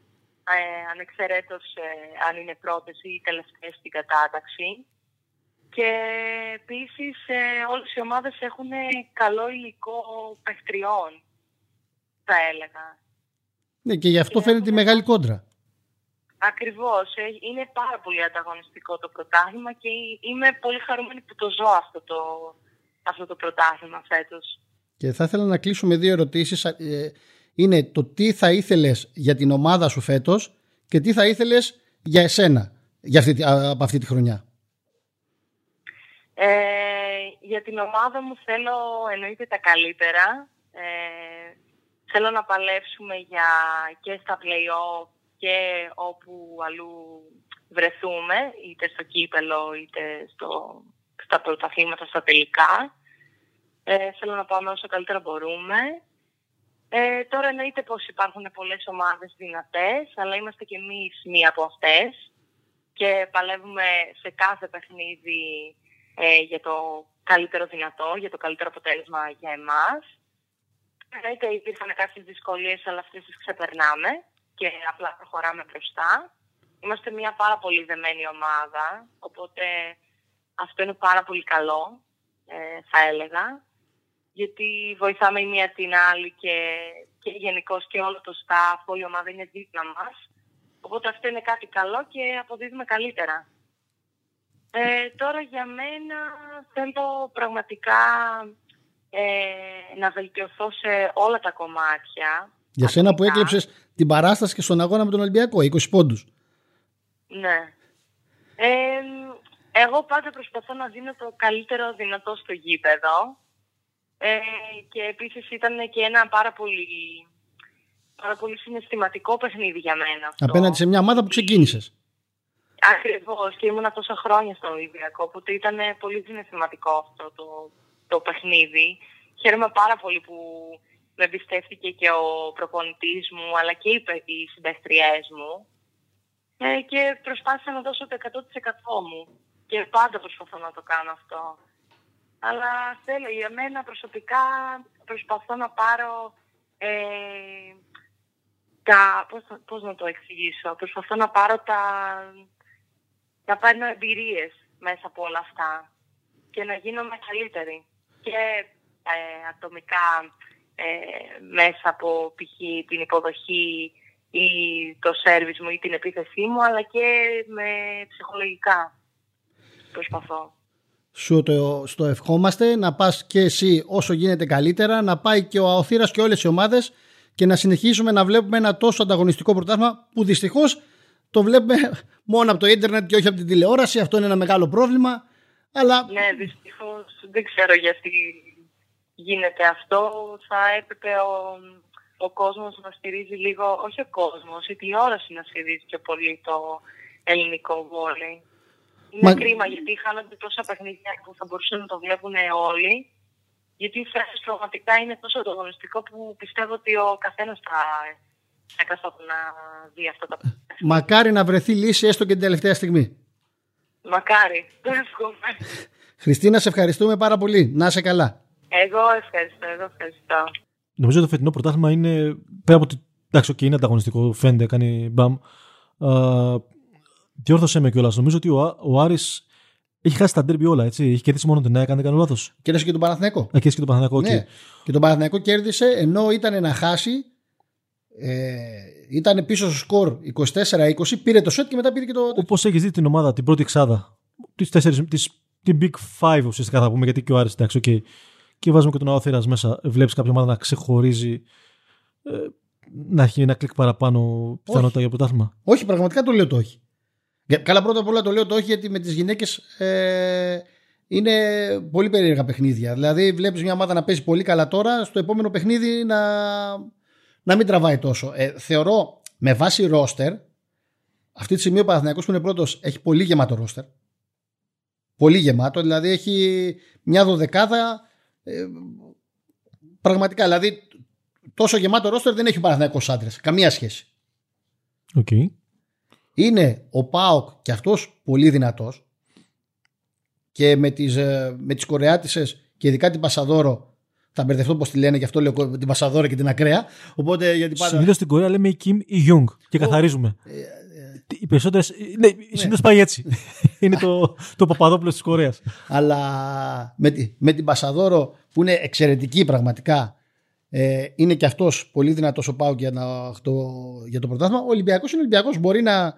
ε, ανεξαιρέτως ε, αν είναι πρώτες ή τελευταίες στην κατάταξη. Και επίσης ε, όλες οι ομάδες έχουν καλό υλικό παιχτριών, θα έλεγα. Ναι, και γι' αυτό φαίνεται η μεγάλη κόντρα. Ακριβώς. Ε, είναι πάρα πολύ ανταγωνιστικό το πρωτάθλημα και είμαι πολύ χαρούμενη που το ζω αυτό το, αυτό το πρωτάθλημα φέτος. Και θα ήθελα να κλείσω με δύο ερωτήσεις. Ε, είναι το τι θα ήθελες για την ομάδα σου φέτος και τι θα ήθελες για εσένα για αυτή, από αυτή τη χρονιά. Ε, για την ομάδα μου θέλω εννοείται τα καλύτερα. Ε, θέλω να παλέψουμε για και στα play και όπου αλλού βρεθούμε, είτε στο κύπελο είτε στο, στα πρωταθλήματα, στα τελικά. Ε, θέλω να πάμε όσο καλύτερα μπορούμε. Ε, τώρα εννοείται πως υπάρχουν πολλές ομάδες δυνατές, αλλά είμαστε και εμείς μία από αυτές και παλεύουμε σε κάθε παιχνίδι ε, για το καλύτερο δυνατό, για το καλύτερο αποτέλεσμα για εμάς. Εννοείται υπήρχαν κάποιες δυσκολίες, αλλά αυτές τις ξεπερνάμε και απλά προχωράμε μπροστά. Είμαστε μια πάρα πολύ δεμένη ομάδα, οπότε αυτό είναι πάρα πολύ καλό, ε, θα έλεγα, γιατί βοηθάμε η μία την άλλη και, και γενικώ και όλο το staff, όλη η ομάδα είναι δίπλα μας. Οπότε αυτό είναι κάτι καλό και αποδίδουμε καλύτερα. Ε, τώρα για μένα θέλω πραγματικά ε, να βελτιωθώ σε όλα τα κομμάτια. Για σένα που έκλεψες την παράσταση και στον αγώνα με τον Ολυμπιακό, 20 πόντους. Ναι. Ε, εγώ πάντα προσπαθώ να δίνω το καλύτερο δυνατό στο γήπεδο. Ε, και επίσης ήταν και ένα πάρα πολύ, πάρα πολύ συναισθηματικό παιχνίδι για μένα. Αυτό. Απέναντι σε μια ομάδα που ξεκίνησες. Ακριβώς και ήμουνα τόσα χρόνια στον Ολυμπιακό, οπότε ήταν πολύ συναισθηματικό αυτό το, το παιχνίδι. Χαίρομαι πάρα πολύ που με εμπιστεύτηκε και ο προπονητής μου, αλλά και οι, οι συμπαίχτριές μου. Ε, και προσπάθησα να δώσω το 100% μου. Και πάντα προσπαθώ να το κάνω αυτό. Αλλά θέλω, για μένα προσωπικά προσπαθώ να πάρω ε, τα, πώς, πώς να το εξηγήσω, προσπαθώ να πάρω τα, να παίρνω εμπειρίες μέσα από όλα αυτά και να γίνομαι καλύτερη. Και ε, ατομικά ε, μέσα από π.χ. την υποδοχή ή το σέρβις μου ή την επίθεσή μου, αλλά και με ψυχολογικά προσπαθώ. Σου το, στο ευχόμαστε να πας και εσύ όσο γίνεται καλύτερα, να πάει και ο Αοθήρας και όλες οι ομάδες και να συνεχίσουμε να βλέπουμε ένα τόσο ανταγωνιστικό πρωτάθλημα που δυστυχώς το βλέπουμε μόνο από το ίντερνετ και όχι από την τηλεόραση. Αυτό είναι ένα μεγάλο πρόβλημα. Αλλά... Ναι, δυστυχώς δεν ξέρω γιατί γίνεται αυτό. Θα έπρεπε ο, ο κόσμος να στηρίζει λίγο, όχι ο κόσμος, η τηλεόραση να στηρίζει πιο πολύ το ελληνικό βόλεϊ. Είναι Μα... κρίμα γιατί χάνονται τόσα παιχνίδια που θα μπορούσαν να το βλέπουν όλοι. Γιατί η θέση πραγματικά είναι τόσο ανταγωνιστικό που πιστεύω ότι ο καθένας θα έκανα να δει αυτά τα πράγματα. Μακάρι να βρεθεί λύση έστω και την τελευταία στιγμή. Μακάρι. Δεν ευχόμαι. Χριστίνα, σε ευχαριστούμε πάρα πολύ. Να είσαι καλά. Εγώ ευχαριστώ. Εγώ ευχαριστώ. Νομίζω ότι το φετινό πρωτάθλημα είναι πέρα από ότι εντάξει, okay, είναι ανταγωνιστικό, φαίνεται, κάνει μπαμ. Uh, διόρθωσέ με κιόλας. Νομίζω ότι ο, ο Άρης έχει χάσει τα ντέρμπι όλα, έτσι. Έχει κερδίσει μόνο την ΑΕΚ, αν δεν κάνω λάθος. Κέρδισε και τον Παναθηναϊκό. Α, κέρδισε και τον Παναθηναϊκό, ναι. Και τον Παναθηναϊκό κέρδισε ενώ ήταν να χάσει ε, ήταν πίσω στο σκορ 24-20, πήρε το σετ και μετά πήρε και το. Όπως έχεις δει την ομάδα, την πρώτη εξάδα, τις τέσσερις, τις, την Big Five ουσιαστικά θα πούμε, γιατί και ο Άρης εντάξει, okay. και βάζουμε και τον Αόθερα μέσα. Βλέπεις κάποια ομάδα να ξεχωρίζει, ε, να έχει ένα κλικ παραπάνω πιθανότητα για πρωτάθλημα. Όχι, πραγματικά το λέω το όχι. Καλά, πρώτα απ' όλα το λέω το όχι γιατί με τις γυναίκες ε, είναι πολύ περίεργα παιχνίδια. Δηλαδή, βλέπεις μια ομάδα να παίζει πολύ καλά τώρα, στο επόμενο παιχνίδι να να μην τραβάει τόσο. Ε, θεωρώ με βάση ρόστερ, αυτή τη στιγμή ο Παναθηναϊκός που είναι πρώτος έχει πολύ γεμάτο ρόστερ. Πολύ γεμάτο, δηλαδή έχει μια δωδεκάδα. Ε, πραγματικά, δηλαδή τόσο γεμάτο ρόστερ δεν έχει ο Παναθηναϊκός άντρες. Καμία σχέση. Okay. Είναι ο Πάοκ και αυτός πολύ δυνατός και με τις, ε, με τις Κορεάτισες και ειδικά την Πασαδόρο θα μπερδευτώ πώ τη λένε και αυτό λέω την Πασαδόρα και την Ακραία. Οπότε γιατί πάντα. Συνήθως στην Κορέα λέμε η Kim ή Γιούγκ και καθαρίζουμε. Ε, ε, οι περισσότερε. Ναι, ναι. συνήθω πάει έτσι. (laughs) Είναι το, το Παπαδόπουλο της Κορέας. Αλλά με, με την Πασαδόρο που είναι εξαιρετική πραγματικά. Ε, είναι και αυτός πολύ δυνατός ο Πάου για, για το πρωτάθλημα. Ο Ολυμπιακός είναι Ολυμπιακός. Μπορεί να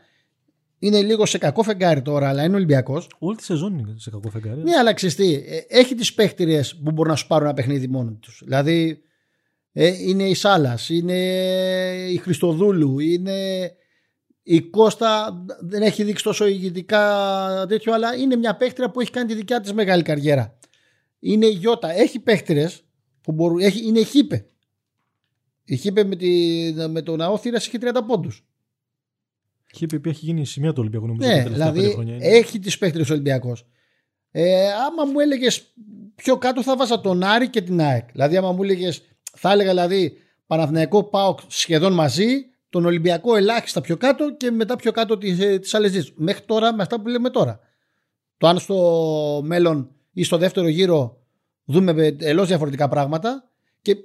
είναι λίγο σε κακό φεγγάρι τώρα, αλλά είναι Ολυμπιακός. Όλη τη σεζόν είναι σε κακό φεγγάρι. Ναι, αλλά ξεστή, ε, έχει τις παίχτηρε που μπορούν να σου πάρουν ένα παιχνίδι μόνο τους. Δηλαδή, ε, είναι η Σάλας, είναι η Χριστοδούλου, είναι η Κώστα. Δεν έχει δείξει τόσο ηγετικά τέτοιο, αλλά είναι μια παίχτηρα που έχει κάνει τη δικιά της μεγάλη καριέρα. Είναι η Γιώτα. Έχει παίχτηρε που μπορούν. Έχει, είναι η Χίπε. Η Χίπε με, τη, με τον Αόθυρα έχει 30 πόντους. Είχε πει έχει γίνει η σημεία του Ολυμπιακού νομίζω. Ναι, δηλαδή χρόνια. έχει τις παίχτε ο Ολυμπιακός. Ε, άμα μου έλεγες πιο κάτω θα βάζα τον Άρη και την ΑΕΚ. Δηλαδή, άμα μου έλεγες, θα έλεγα δηλαδή Παναθηναϊκό πάω σχεδόν μαζί, τον Ολυμπιακό ελάχιστα πιο κάτω και μετά πιο κάτω τι ε, άλλε δύο. Μέχρι τώρα με αυτά που λέμε τώρα. Το αν στο μέλλον ή στο δεύτερο γύρο δούμε εντελώς διαφορετικά πράγματα και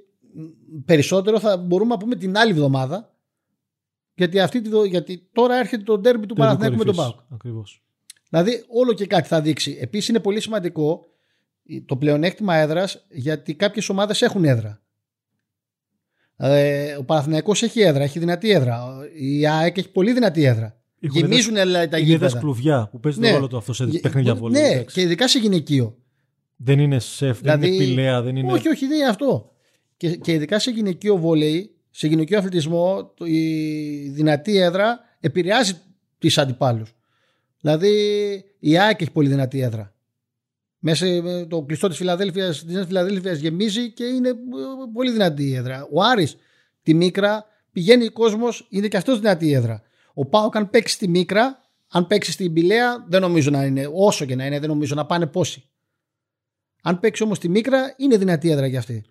περισσότερο θα μπορούμε να πούμε την άλλη εβδομάδα γιατί, αυτή, γιατί τώρα έρχεται το ντέρμπι του Παναθηναϊκού με τον Πάουκ. Ακριβώς. Δηλαδή όλο και κάτι θα δείξει. Επίσης είναι πολύ σημαντικό το πλεονέκτημα έδρας γιατί κάποιες ομάδες έχουν έδρα. Ε, ο Παναθηναϊκός έχει έδρα, έχει δυνατή έδρα. Η ΑΕΚ έχει πολύ δυνατή έδρα. Γεμίζουν τα γήπεδα. Είναι κλουβιά που παίζει ναι. το ρόλο του αυτό σε παιχνίδια πολύ. Ναι, και ειδικά σε γυναικείο. Δεν είναι σεφ, δηλαδή, δεν είναι πηλαία, δεν είναι. Όχι, όχι, δεν είναι αυτό. Και, και ειδικά σε γυναικείο βολέι σε γυναικείο αθλητισμό η δυνατή έδρα επηρεάζει τις αντιπάλους. Δηλαδή η ΑΕΚ έχει πολύ δυνατή έδρα. Μέσα το κλειστό της Φιλαδέλφειας, της Φιλαδέλφειας γεμίζει και είναι ε, πολύ δυνατή η έδρα. Ο Άρης τη Μίκρα πηγαίνει ο κόσμος, είναι και αυτός δυνατή η έδρα. Ο Πάοκ αν παίξει τη Μίκρα, αν παίξει στην Πηλαία δεν νομίζω να είναι, όσο και να είναι δεν νομίζω να πάνε πόσοι. Αν παίξει όμως τη Μίκρα είναι δυνατή έδρα για αυτή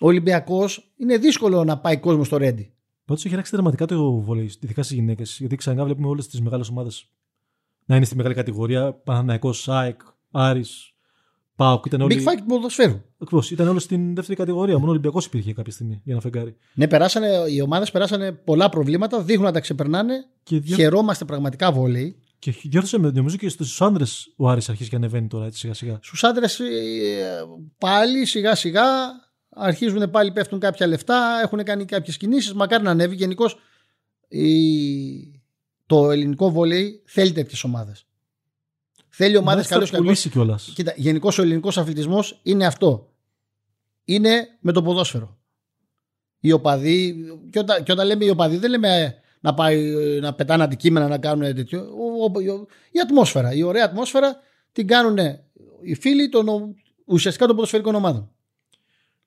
ο Ολυμπιακός είναι δύσκολο να πάει κόσμος στο Ρέντι. Πάντως έχει αλλάξει δραματικά το βολέι, ειδικά στις γυναίκες. Γιατί ξανά βλέπουμε όλες τις μεγάλες ομάδες να είναι στη μεγάλη κατηγορία. Παναναναϊκό, ΣΑΕΚ, Άρης, Πάοκ. Ήταν όλοι. Big fight ποδοσφαίρου. Ακριβώς. Ήταν όλοι στην δεύτερη κατηγορία. Μόνο ο Ολυμπιακός υπήρχε κάποια στιγμή για να φεγγάρει. Ναι, περάσανε, οι ομάδες περάσανε πολλά προβλήματα, δείχνουν να τα ξεπερνάνε. Και δια... Χαιρόμαστε πραγματικά βολέι. Και διόρθωσε με νομίζω και στους άντρες ο Άρης αρχίζει και ανεβαίνει τώρα έτσι σιγά σιγά. Στους άντρες ε, πάλι σιγά σιγά αρχίζουν πάλι πέφτουν κάποια λεφτά, έχουν κάνει κάποιες κινήσεις, μακάρι να ανέβει. Γενικώς το ελληνικό βολέι θέλει τέτοιες ομάδες. Θέλει ομάδες καλώς και κιόλας. Κοίτα, γενικώς ο ελληνικός αθλητισμός είναι αυτό. Είναι με το ποδόσφαιρο. Οι οπαδοί, και όταν, και όταν λέμε οι οπαδοί δεν λέμε να, πάει, να πετάνε αντικείμενα να κάνουν τέτοιο. η ατμόσφαιρα, η ωραία ατμόσφαιρα την κάνουν οι φίλοι των ουσιαστικά των ποδοσφαιρικών ομάδων.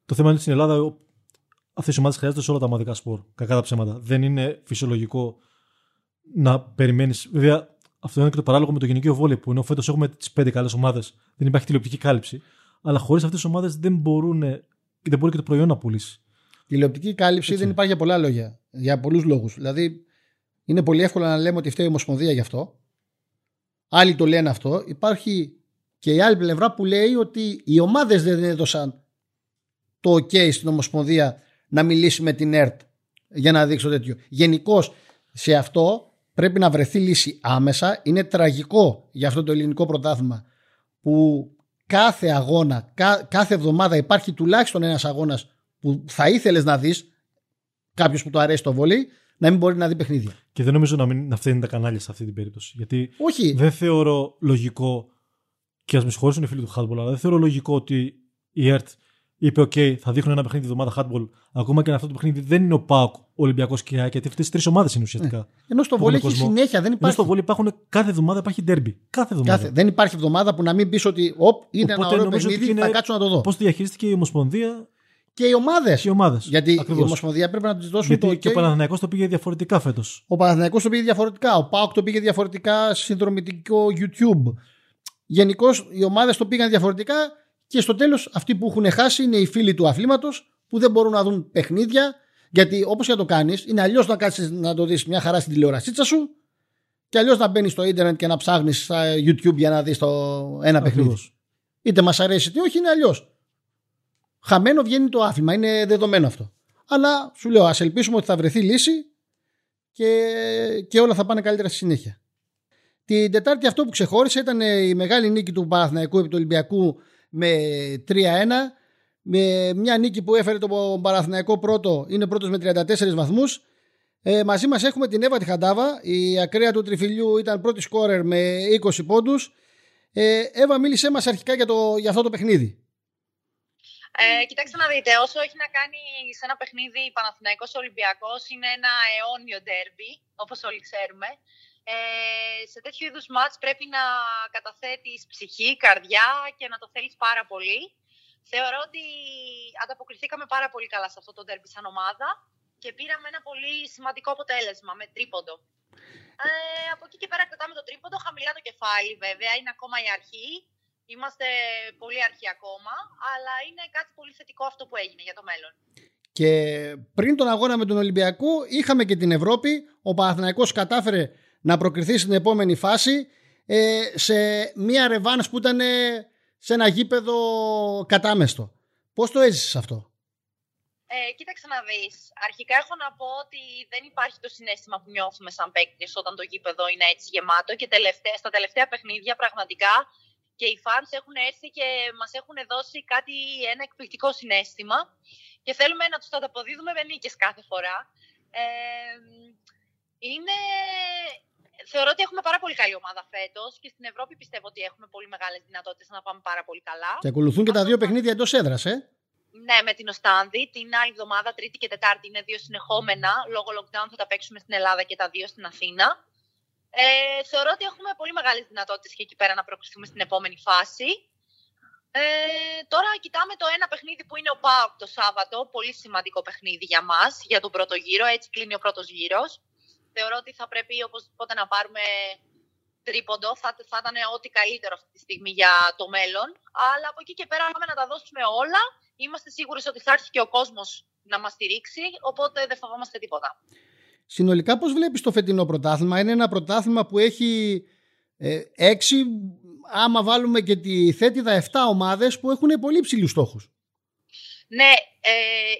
Το θέμα είναι στην Ελλάδα αυτές οι ομάδες χρειάζονται σε όλα τα ομαδικά σπορ. Κακά τα ψέματα. Δεν είναι φυσιολογικό να περιμένεις. Βέβαια, αυτό είναι και το παράλογο με το γενικό βόλιο που ενώ φέτος έχουμε τις πέντε καλές ομάδες, δεν υπάρχει τηλεοπτική κάλυψη. Αλλά χωρίς αυτές τις ομάδες δεν μπορούν και δεν μπορεί και το προϊόν να πουλήσει. Τηλεοπτική κάλυψη Έτσι. δεν υπάρχει για πολλά λόγια. Για πολλούς λόγους. Δηλαδή, είναι πολύ εύκολο να λέμε ότι φταίει η Ομοσπονδία γι' αυτό. Άλλοι το λένε αυτό. Υπάρχει και η άλλη πλευρά που λέει ότι οι ομάδες δεν έδωσαν το OK στην Ομοσπονδία να μιλήσει με την ΕΡΤ για να δείξει το τέτοιο. Γενικώ σε αυτό πρέπει να βρεθεί λύση άμεσα. Είναι τραγικό για αυτό το ελληνικό πρωτάθλημα που κάθε αγώνα, κάθε εβδομάδα υπάρχει τουλάχιστον ένας αγώνας που θα ήθελες να δεις κάποιος που το αρέσει το βολί να μην μπορεί να δει παιχνίδια. Και δεν νομίζω να, μην, να φταίνουν τα κανάλια σε αυτή την περίπτωση. Γιατί Όχι. δεν θεωρώ λογικό και ας με συγχωρήσουν οι φίλοι του Χάτμπολ, αλλά δεν θεωρώ λογικό ότι η ΕΡΤ είπε: OK, θα δείχνουν ένα παιχνίδι τη εβδομάδα hardball. Ακόμα και αν αυτό το παιχνίδι δεν είναι ο Πάοκ, ο Ολυμπιακός και η ΑΕΚ, γιατί αυτές τι τρεις ομάδες είναι ουσιαστικά. Ναι. Ενώ στο βόλιο έχει συνέχεια, δεν υπάρχει. Ενώ στο βόλιο υπάρχουν κάθε εβδομάδα υπάρχει ντέρμπι. Κάθε εβδομάδα. Κάθε. Δεν υπάρχει εβδομάδα που να μην πεις ότι οπ, είναι Οπότε, ένα ωραίο παιχνίδι, είναι... θα κάτσω να το δω. Πώς διαχειρίστηκε η Ομοσπονδία και οι ομάδες. Οι ομάδες. Γιατί Ακριβώς. η Ομοσπονδία πρέπει να του δώσουν Γιατί το. Okay. Και ο Παναθηναϊκός το πήγε διαφορετικά φέτος. Ο Παναθηναϊκός το πήγε διαφορετικά. Ο Πάοκ το πήγε διαφορετικά συνδρομητικό YouTube. Γενικώς οι ομάδες το πήγαν διαφορετικά και στο τέλος, αυτοί που έχουν χάσει είναι οι φίλοι του αθλήματος που δεν μπορούν να δουν παιχνίδια. Γιατί όπως και να το κάνεις, είναι αλλιώς να κάτσεις να το δεις μια χαρά στην τηλεορασίτσα σου και αλλιώς να μπαίνεις στο ίντερνετ και να ψάχνεις στα YouTube για να δεις το ένα παιχνίδι. Είτε μας αρέσει είτε όχι, είναι αλλιώς. Χαμένο βγαίνει το άθλημα, είναι δεδομένο αυτό. Αλλά σου λέω, ας ελπίσουμε ότι θα βρεθεί λύση και, και όλα θα πάνε καλύτερα στη συνέχεια. Την Τετάρτη αυτό που ξεχώρισε ήταν η μεγάλη νίκη του Παναθηναϊκού επί του Ολυμπιακού με 3-1. Με μια νίκη που έφερε τον Παναθηναϊκό πρώτο, είναι πρώτος με 34 βαθμούς. Ε, μαζί μας έχουμε την Εύα Τιχαντάβα, η ακραία του τριφυλιού ήταν πρώτη σκόρερ με 20 πόντους. Ε, Εύα μίλησε μας αρχικά για, το, για αυτό το παιχνίδι. Ε, κοιτάξτε να δείτε, όσο έχει να κάνει σε ένα παιχνίδι Παναθηναϊκός Ολυμπιακός είναι ένα αιώνιο ντέρμπι, όπως όλοι ξέρουμε. Ε, σε τέτοιου είδους μάτς πρέπει να καταθέτεις ψυχή, καρδιά και να το θέλεις πάρα πολύ. Θεωρώ ότι ανταποκριθήκαμε πάρα πολύ καλά σε αυτό το ντέρμπι σαν ομάδα και πήραμε ένα πολύ σημαντικό αποτέλεσμα με τρίποντο. Ε, από εκεί και πέρα κρατάμε το τρίποντο, χαμηλά το κεφάλι βέβαια, είναι ακόμα η αρχή. Είμαστε πολύ αρχή ακόμα, αλλά είναι κάτι πολύ θετικό αυτό που έγινε για το μέλλον. Και πριν τον αγώνα με τον Ολυμπιακό είχαμε και την Ευρώπη. Ο Παναθηναϊκός κατάφερε να προκριθεί στην επόμενη φάση ε, σε μια ρεβάνς που ήταν σε ένα γήπεδο κατάμεστο. Πώς το έζησες αυτό; Ε, κοίταξε να δεις. Αρχικά έχω να πω ότι δεν υπάρχει το συνέστημα που νιώθουμε σαν παίκτη όταν το γήπεδο είναι έτσι γεμάτο και τελευταία, στα τελευταία παιχνίδια πραγματικά και οι fans έχουν έρθει και μας έχουν δώσει κάτι, ένα εκπληκτικό συνέστημα και θέλουμε να τους το αποδίδουμε με νίκες κάθε φορά. Ε, είναι... Θεωρώ ότι έχουμε πάρα πολύ καλή ομάδα φέτος και στην Ευρώπη πιστεύω ότι έχουμε πολύ μεγάλες δυνατότητες να πάμε πάρα πολύ καλά. Και ακολουθούν και τα δύο παιχνίδια εντός έδρας, ε. Ναι, με την Οστάνδη. Την άλλη εβδομάδα, Τρίτη και Τετάρτη, είναι δύο συνεχόμενα. Λόγω lockdown θα τα παίξουμε στην Ελλάδα και τα δύο στην Αθήνα. Ε, θεωρώ ότι έχουμε πολύ μεγάλες δυνατότητες και εκεί πέρα να προχωρήσουμε στην επόμενη φάση. Ε, τώρα κοιτάμε το ένα παιχνίδι που είναι ο ΠΑΟΚ το Σάββατο. Πολύ σημαντικό παιχνίδι για μας, για τον πρώτο γύρο. Έτσι κλείνει ο πρώτος γύρος. Θεωρώ ότι θα πρέπει οπωσδήποτε να πάρουμε τρίποντο. Θα, θα ήταν ό,τι καλύτερο αυτή τη στιγμή για το μέλλον. Αλλά από εκεί και πέρα πάμε να τα δώσουμε όλα. Είμαστε σίγουροι ότι θα έρθει και ο κόσμος να μας στηρίξει. Οπότε δεν φοβόμαστε τίποτα. Συνολικά πώς βλέπεις το φετινό πρωτάθλημα; Είναι ένα πρωτάθλημα που έχει ε, έξι, άμα βάλουμε και τη θέτιδα 7 ομάδες που έχουν πολύ ψηλούς στόχους. Ναι, ε,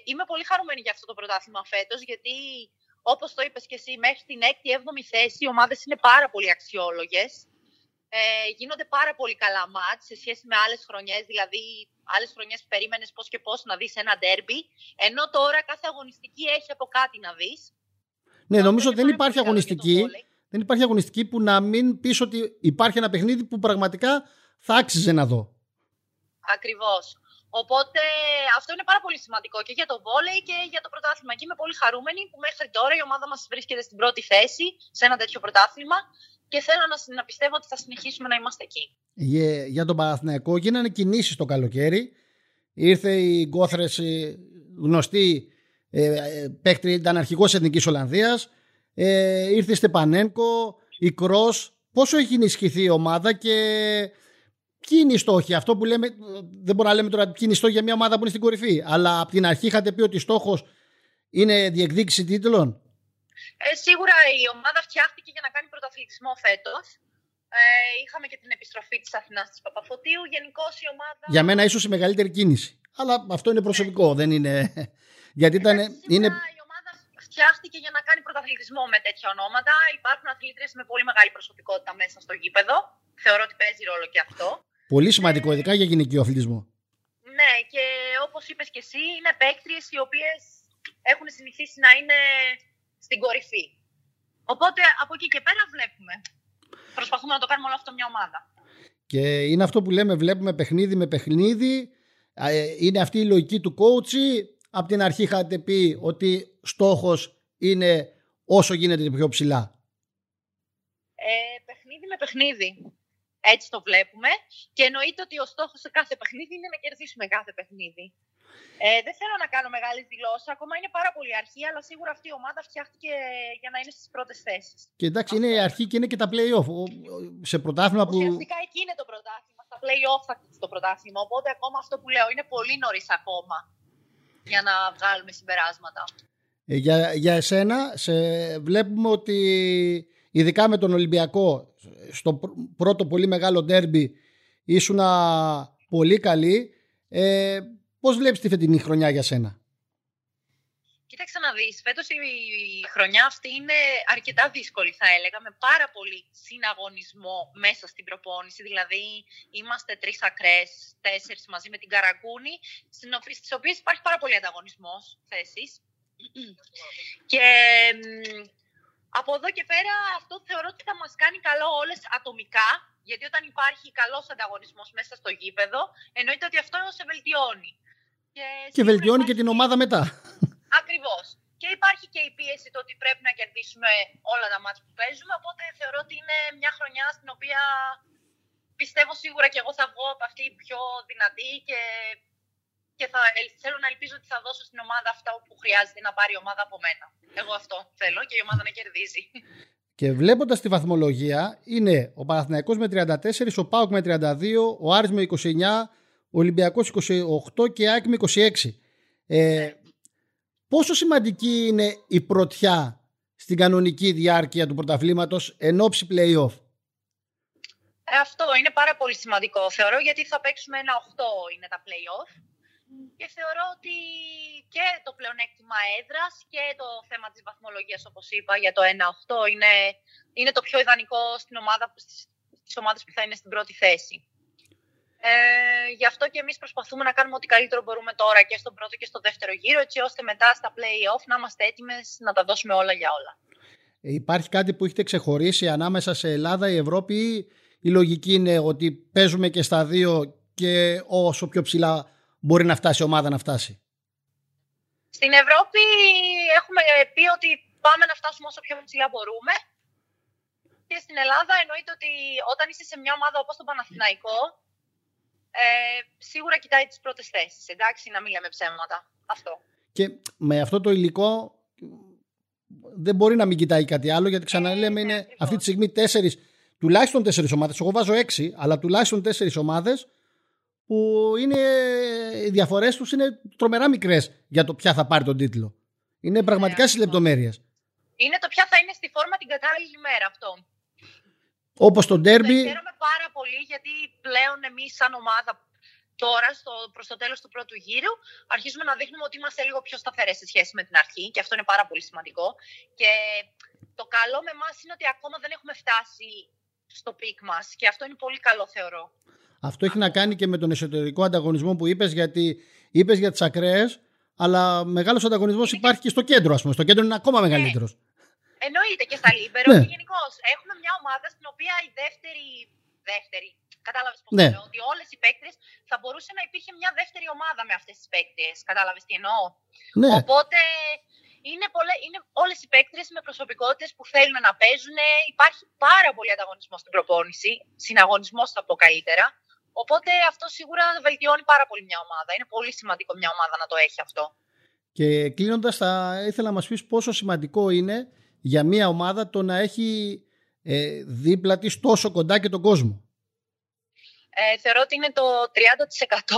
είμαι πολύ χαρούμενη για αυτό το πρωτάθλημα φέτος γιατί όπως το είπες και εσύ μέχρι την 6η-7η θέση οι ομάδες είναι πάρα πολύ αξιόλογες. Ε, γίνονται πάρα πολύ καλά μάτς σε σχέση με άλλες χρονιές, δηλαδή άλλες χρονιές περίμενες πώς και πώς να δεις ένα ντέρμπι, ενώ τώρα κάθε αγωνιστική έχει από κάτι να δεις. Ναι, νομίζω ότι δεν υπάρχει αγωνιστική. Δεν υπάρχει αγωνιστική που να μην πεις ότι υπάρχει ένα παιχνίδι που πραγματικά θα άξιζε να δω. Ακριβώς. Οπότε αυτό είναι πάρα πολύ σημαντικό και για το βόλεϊ και για το πρωτάθλημα. Και είμαι πολύ χαρούμενη που μέχρι τώρα η ομάδα μας βρίσκεται στην πρώτη θέση σε ένα τέτοιο πρωτάθλημα και θέλω να, να πιστεύω ότι θα συνεχίσουμε να είμαστε εκεί. Για, για τον Παναθηναϊκό γίνανε κινήσεις το καλοκαίρι. Ήρθε η Γκόθρεση γνωστή ε, ε, παίκτρι ήταν αρχηγός Εθνικής Ολλανδίας ε, ήρθε η Στεπανένκο η Κρός πόσο έχει ενισχυθεί η ομάδα και ποιοι είναι οι στόχοι. Αυτό που λέμε δεν μπορούμε να λέμε τώρα ποιοι είναι οι στόχοι για μια ομάδα που είναι στην κορυφή. Αλλά από την αρχή είχατε πει ότι στόχος είναι διεκδίκηση τίτλων. Ε, σίγουρα η ομάδα φτιάχτηκε για να κάνει πρωταθλητισμό φέτος. Ε, είχαμε και την επιστροφή της Αθηνάς της Παπαφωτίου. Γενικώς η ομάδα για μένα ίσως η μεγαλύτερη κίνηση. Αλλά αυτό είναι προσωπικό δεν είναι γιατί ήταν, είναι... Η ομάδα φτιάχτηκε για να κάνει πρωταθλητισμό με τέτοια ονόματα. Υπάρχουν αθλήτριες με πολύ μεγάλη προσωπικότητα μέσα στο γήπεδο. Θεωρώ ότι παίζει ρόλο και αυτό. Πολύ σημαντικό, ειδικά για γυναικείο αθλητισμό. Ναι, και όπως είπες και εσύ, είναι παίκτριες οι οποίες έχουν συνηθίσει να είναι στην κορυφή. Οπότε από εκεί και πέρα βλέπουμε. Προσπαθούμε να το κάνουμε όλο αυτό μια ομάδα. Και είναι αυτό που λέμε, βλέπουμε παιχνίδι με παιχνίδι. Ε, είναι αυτή η λογική του coach από την αρχή είχατε πει ότι στόχος είναι όσο γίνεται πιο ψηλά. Ε, παιχνίδι με παιχνίδι. Έτσι το βλέπουμε. Και εννοείται ότι ο στόχος σε κάθε παιχνίδι είναι να κερδίσουμε κάθε παιχνίδι. Ε, δεν θέλω να κάνω μεγάλες δηλώσεις. Ακόμα είναι πάρα πολύ αρχή, αλλά σίγουρα αυτή η ομάδα φτιάχτηκε για να είναι στις πρώτες θέσεις. Και εντάξει, είναι η αρχή και είναι και τα playoff. Σε πρωτάθλημα που. Ουσιαστικά εκεί είναι το πρωτάθλημα. Στα playoff θα το πρωτάθλημα. Οπότε ακόμα αυτό που λέω είναι πολύ νωρίς ακόμα για να βγάλουμε συμπεράσματα. Ε, για, για εσένα σε, βλέπουμε ότι ειδικά με τον Ολυμπιακό στο πρώτο πολύ μεγάλο ντέρμπι ήσουν πολύ καλή. Ε, πώς βλέπεις τη φετινή χρονιά για σένα; Κοίταξε να δεις, φέτος η χρονιά αυτή είναι αρκετά δύσκολη θα έλεγα, με πάρα πολύ συναγωνισμό μέσα στην προπόνηση, δηλαδή είμαστε τρεις ακρές, τέσσερις μαζί με την Καραγκούνη, στις οποίες υπάρχει πάρα πολύ ανταγωνισμός θέσεις. και από εδώ και πέρα αυτό θεωρώ ότι θα μας κάνει καλό όλες ατομικά, γιατί όταν υπάρχει καλός ανταγωνισμός μέσα στο γήπεδο, εννοείται ότι αυτό σε βελτιώνει. Και, και βελτιώνει και την ομάδα μετά. (laughs) Ακριβώς. Και υπάρχει και η πίεση το ότι πρέπει να κερδίσουμε όλα τα μάτια που παίζουμε. Οπότε θεωρώ ότι είναι μια χρονιά στην οποία πιστεύω σίγουρα και εγώ θα βγω από αυτή πιο δυνατή και, και θα, θέλω να ελπίζω ότι θα δώσω στην ομάδα αυτά που χρειάζεται να πάρει η ομάδα από μένα. Εγώ αυτό θέλω και η ομάδα να κερδίζει. Και βλέποντας τη βαθμολογία, είναι ο Παναθηναϊκός με 34, ο Πάουκ με 32, ο Άρης με 29, ο Ολυμπιακός 28 και η ΑΕΚ με 26. Ε, Πόσο σημαντική είναι η πρωτιά στην κανονική διάρκεια του πρωταθλήματος εν ώψη play-off; Ε, αυτό είναι πάρα πολύ σημαντικό. Θεωρώ γιατί θα παίξουμε ένα 8 είναι τα play-off και θεωρώ ότι και το πλεονέκτημα έδρας και το θέμα της βαθμολογίας όπως είπα για το 1-8 είναι, είναι το πιο ιδανικό στην ομάδα, στις ομάδες που θα είναι στην πρώτη θέση. Ε, γι' αυτό και εμείς προσπαθούμε να κάνουμε ό,τι καλύτερο μπορούμε τώρα και στον πρώτο και στο δεύτερο γύρο, έτσι ώστε μετά στα play-off να είμαστε έτοιμες να τα δώσουμε όλα για όλα. Ε, υπάρχει κάτι που έχετε ξεχωρίσει ανάμεσα σε Ελλάδα, η Ευρώπη ή η λογική είναι ότι παίζουμε και στα δύο και όσο πιο ψηλά μπορεί να φτάσει η ομάδα να φτάσει. Στην Ευρώπη έχουμε πει ότι πάμε να φτάσουμε όσο πιο ψηλά μπορούμε. Και στην Ελλάδα εννοείται ότι όταν είσαι σε μια ομάδα όπως το Παναθηναϊκό, ε, σίγουρα κοιτάει τις πρώτες θέσεις, εντάξει, να μην λέμε ψέματα. Αυτό. Και με αυτό το υλικό δεν μπορεί να μην κοιτάει κάτι άλλο, γιατί ξαναλέμε ε, είναι ναι, αυτή τη στιγμή τέσσερις, τουλάχιστον τέσσερις ομάδες, εγώ βάζω έξι, αλλά τουλάχιστον τέσσερις ομάδες που είναι, οι διαφορές τους είναι τρομερά μικρές για το ποια θα πάρει τον τίτλο. Είναι πραγματικά ναι, στις λεπτομέρειες. Είναι το ποια θα είναι στη φόρμα την κατάλληλη μέρα αυτό. Όπως το ντέρμπι. Χαίρομαι πάρα πολύ γιατί πλέον εμείς, σαν ομάδα, τώρα στο, προς το τέλος του πρώτου γύρου αρχίζουμε να δείχνουμε ότι είμαστε λίγο πιο σταθερές σε σχέση με την αρχή και αυτό είναι πάρα πολύ σημαντικό. Και το καλό με εμάς είναι ότι ακόμα δεν έχουμε φτάσει στο peak μας και αυτό είναι πολύ καλό θεωρώ. Αυτό έχει να κάνει και με τον εσωτερικό ανταγωνισμό που είπες γιατί είπες για τις ακραίες αλλά μεγάλος ανταγωνισμός υπάρχει και στο κέντρο ας πούμε. Στο κέντρο είναι ακόμα μεγαλύτερος. Εννοείται και στα λίμπερο ναι. και γενικώς. Έχουμε μια ομάδα στην οποία η δεύτερη. δεύτερη Κατάλαβες πώς ναι. λέω, ότι όλες οι παίκτες θα μπορούσε να υπήρχε μια δεύτερη ομάδα με αυτές τις παίκτες. Κατάλαβες τι εννοώ. Ναι. Οπότε είναι, πολλέ, είναι όλες οι παίκτες με προσωπικότητες που θέλουν να παίζουν. Υπάρχει πάρα πολύ ανταγωνισμό στην προπόνηση. Συναγωνισμός θα πω καλύτερα. Οπότε αυτό σίγουρα βελτιώνει πάρα πολύ μια ομάδα. Είναι πολύ σημαντικό μια ομάδα να το έχει αυτό. Και κλείνοντας, θα ήθελα να μας πεις πόσο σημαντικό είναι για μια ομάδα το να έχει ε, δίπλα της τόσο κοντά και τον κόσμο. Ε, θεωρώ ότι είναι το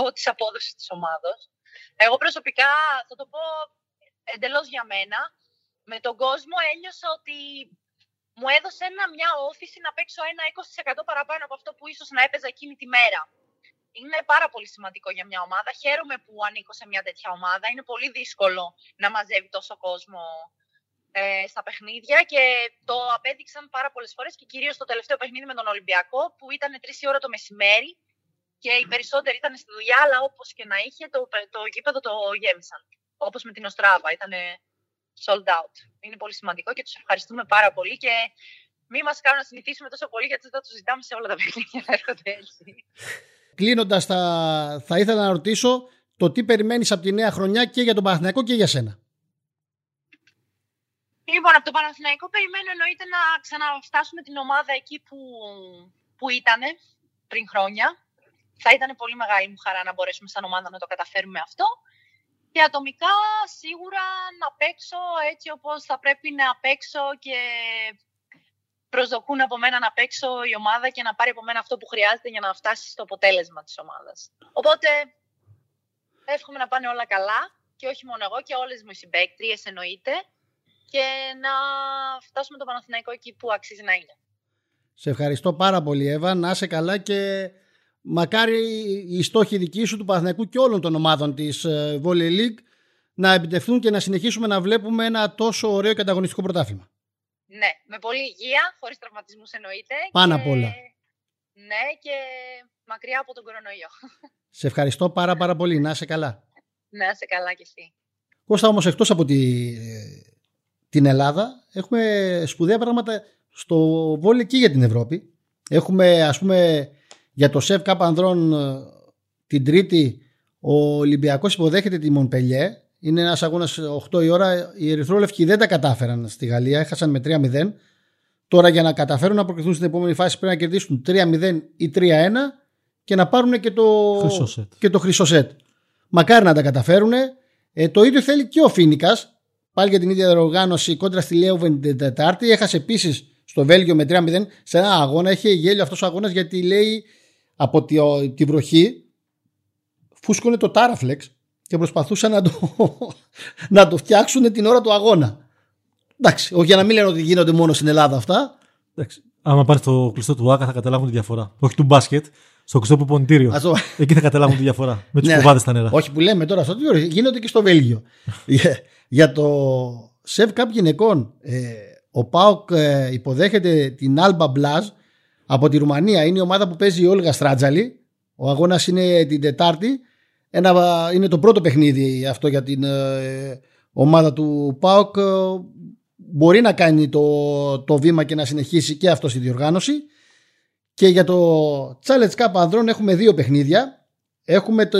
30% της απόδοσης της ομάδας. Εγώ προσωπικά θα το πω εντελώς για μένα. Με τον κόσμο ένιωσα ότι μου έδωσε ένα, μια όθηση να παίξω ένα 20% παραπάνω από αυτό που ίσως να έπαιζα εκείνη τη μέρα. Είναι πάρα πολύ σημαντικό για μια ομάδα. Χαίρομαι που ανήκω σε μια τέτοια ομάδα. Είναι πολύ δύσκολο να μαζεύει τόσο κόσμο ε, στα παιχνίδια και το απέδειξαν πάρα πολλές φορές και κυρίως το τελευταίο παιχνίδι με τον Ολυμπιακό που ήταν 3 η ώρα το μεσημέρι και οι περισσότεροι ήταν στη δουλειά, αλλά όπως και να είχε το, το γήπεδο το γέμισαν. Όπως με την Οστράβα, ήταν sold out. Είναι πολύ σημαντικό και τους ευχαριστούμε πάρα πολύ και μην μας κάνουν να συνηθίσουμε τόσο πολύ γιατί θα το ζητάμε σε όλα τα παιχνίδια να έρχονται έτσι. Κλείνοντας, θα, θα ήθελα να ρωτήσω το τι περιμένεις από τη νέα χρονιά και για τον Παναθηναϊκό και για σένα. Λοιπόν, από το Παναθηναϊκό περιμένω εννοείται να ξαναφτάσουμε την ομάδα εκεί που, που ήταν πριν χρόνια. Θα ήταν πολύ μεγάλη μου χαρά να μπορέσουμε σαν ομάδα να το καταφέρουμε αυτό. Και ατομικά σίγουρα να παίξω έτσι όπως θα πρέπει να παίξω και προσδοκούν από μένα να παίξω η ομάδα και να πάρει από μένα αυτό που χρειάζεται για να φτάσει στο αποτέλεσμα της ομάδας. Οπότε εύχομαι να πάνε όλα καλά και όχι μόνο εγώ και όλες μου οι συμπαίκτριες εννοείται και να φτάσουμε το Παναθηναϊκό εκεί που αξίζει να είναι. Σε ευχαριστώ πάρα πολύ Εύα, να είσαι καλά και μακάρι οι στόχοι δικοί σου του Παναθηναϊκού και όλων των ομάδων της ε, Volley League να επιτευχθούν και να συνεχίσουμε να βλέπουμε ένα τόσο ωραίο και ανταγωνιστικό πρωτάθλημα. Ναι, με πολλή υγεία, χωρίς τραυματισμούς εννοείται. Πάνω απ' όλα. Ναι, και μακριά από τον κορονοϊό. Σε ευχαριστώ πάρα πάρα πολύ. Να είσαι καλά. Να είσαι καλά κι εσύ. Κώστα όμως εκτός από τη, την Ελλάδα έχουμε σπουδαία πράγματα στο βόλιο και για την Ευρώπη. Έχουμε ας πούμε για το ΣΕΒ ΚΑΠ Ανδρών την Τρίτη ο Ολυμπιακός υποδέχεται τη Μονπελιέ. Είναι ένας αγώνας 8 η ώρα. Οι Ερυθρόλευκοι δεν τα κατάφεραν στη Γαλλία. Έχασαν με 3-0. Τώρα για να καταφέρουν να προκριθούν στην επόμενη φάση πρέπει να κερδίσουν 3-0 ή 3-1 και να πάρουν και το Χρυσό σετ. Και το χρυσό σετ. Μακάρι να τα καταφέρουν. Ε, το ίδιο θέλει και ο Φίνικας. Πάλι για την ίδια οργάνωση κόντρα στη Λέουβεν την Τετάρτη. Έχασε επίσης στο Βέλγιο με 3-0 σε ένα αγώνα. Είχε γέλιο αυτός ο αγώνας γιατί λέει από τη, τη βροχή φούσκωνε το Τάραφλεξ και προσπαθούσαν να το, (laughs) να το φτιάξουν την ώρα του αγώνα. Εντάξει, όχι για να μην λένε ότι γίνονται μόνο στην Ελλάδα αυτά. Εντάξει. Άμα πάρεις το κλειστό του Άκα θα καταλάβουν τη διαφορά. Όχι του μπάσκετ, στο κλειστό που πονητήριο. Ας το- Εκεί θα καταλάβουν τη διαφορά. (laughs) Με τους Ναι. κουβάδες στα νερά. Όχι που λέμε τώρα στο τέτοιο, γίνονται και στο Βέλγιο. (laughs) για, για το σεβ Cup γυναικών, ε, ο Πάοκ ε, υποδέχεται την Alba Blaz από τη Ρουμανία. Είναι η ομάδα που παίζει η Όλγα Στράτζαλη. Ο αγώνας είναι την Τετάρτη. Ένα, είναι το πρώτο παιχνίδι αυτό για την ε, ομάδα του ΠΑΟΚ. Ε, Μπορεί να κάνει το, το βήμα και να συνεχίσει και αυτό στη διοργάνωση. Και για το Challenge Cup ανδρών έχουμε δύο παιχνίδια. Έχουμε το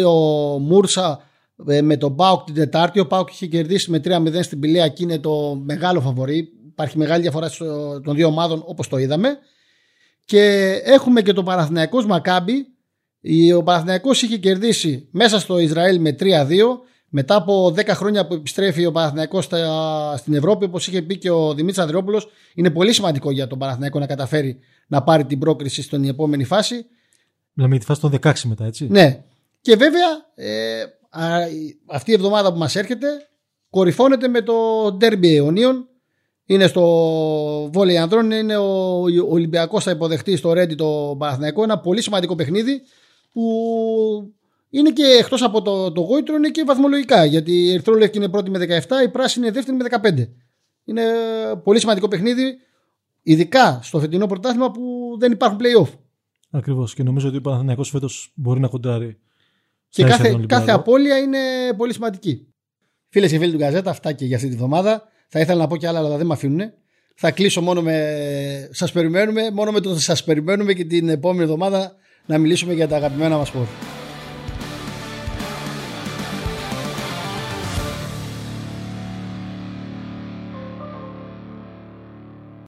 Μούρσα ε, με τον Πάοκ την Τετάρτη. Ο Πάοκ είχε κερδίσει με 3-0 στην Πηλαία και είναι το μεγάλο φαβορή. Υπάρχει μεγάλη διαφορά στο- των δύο ομάδων όπως το είδαμε. Και έχουμε και το Παναθηναϊκός Μακάμπι. Η- Ο Παναθηναϊκός είχε κερδίσει μέσα στο Ισραήλ με 3-2. Μετά από 10 χρόνια που επιστρέφει ο Παναθηναϊκός στα- στην Ευρώπη, όπως είχε πει και ο Δημήτρης Ανδρεόπουλος, είναι πολύ σημαντικό για τον Παναθηναϊκό να καταφέρει να πάρει την πρόκριση στην επόμενη φάση. Μιλάμε για τη φάση των 16 μετά, έτσι. Ναι. Και βέβαια ε, α, η- αυτή η εβδομάδα που μας έρχεται κορυφώνεται με το Derby Αιωνίων. Είναι στο βόλεϊ ανδρών, είναι ο, ο Ολυμπιακός θα υποδεχτεί στο Ρέντι το Παναθηναϊκό. Ένα πολύ σημαντικό παιχνίδι που είναι και εκτός από το, το γόητρο είναι και βαθμολογικά γιατί η Ερυθρόλευκη είναι πρώτη με 17, η Πράσινη είναι δεύτερη με 15. Είναι πολύ σημαντικό παιχνίδι ειδικά στο φετινό πρωτάθλημα που δεν υπάρχουν play-off. Ακριβώς. Και νομίζω ότι ο Παναθηναϊκός φέτος μπορεί να κοντράρει. Και στα ίσα κάθε, τον Ολυμπιακό. κάθε απώλεια είναι πολύ σημαντική. Φίλες και φίλοι του Γκαζέτα, αυτά και για αυτή τη βδομάδα. Θα ήθελα να πω και άλλα, αλλά δεν με αφήνουν. Θα κλείσω μόνο με. Σας περιμένουμε, μόνο με το σας περιμένουμε και την επόμενη εβδομάδα να μιλήσουμε για τα αγαπημένα μας σπορ.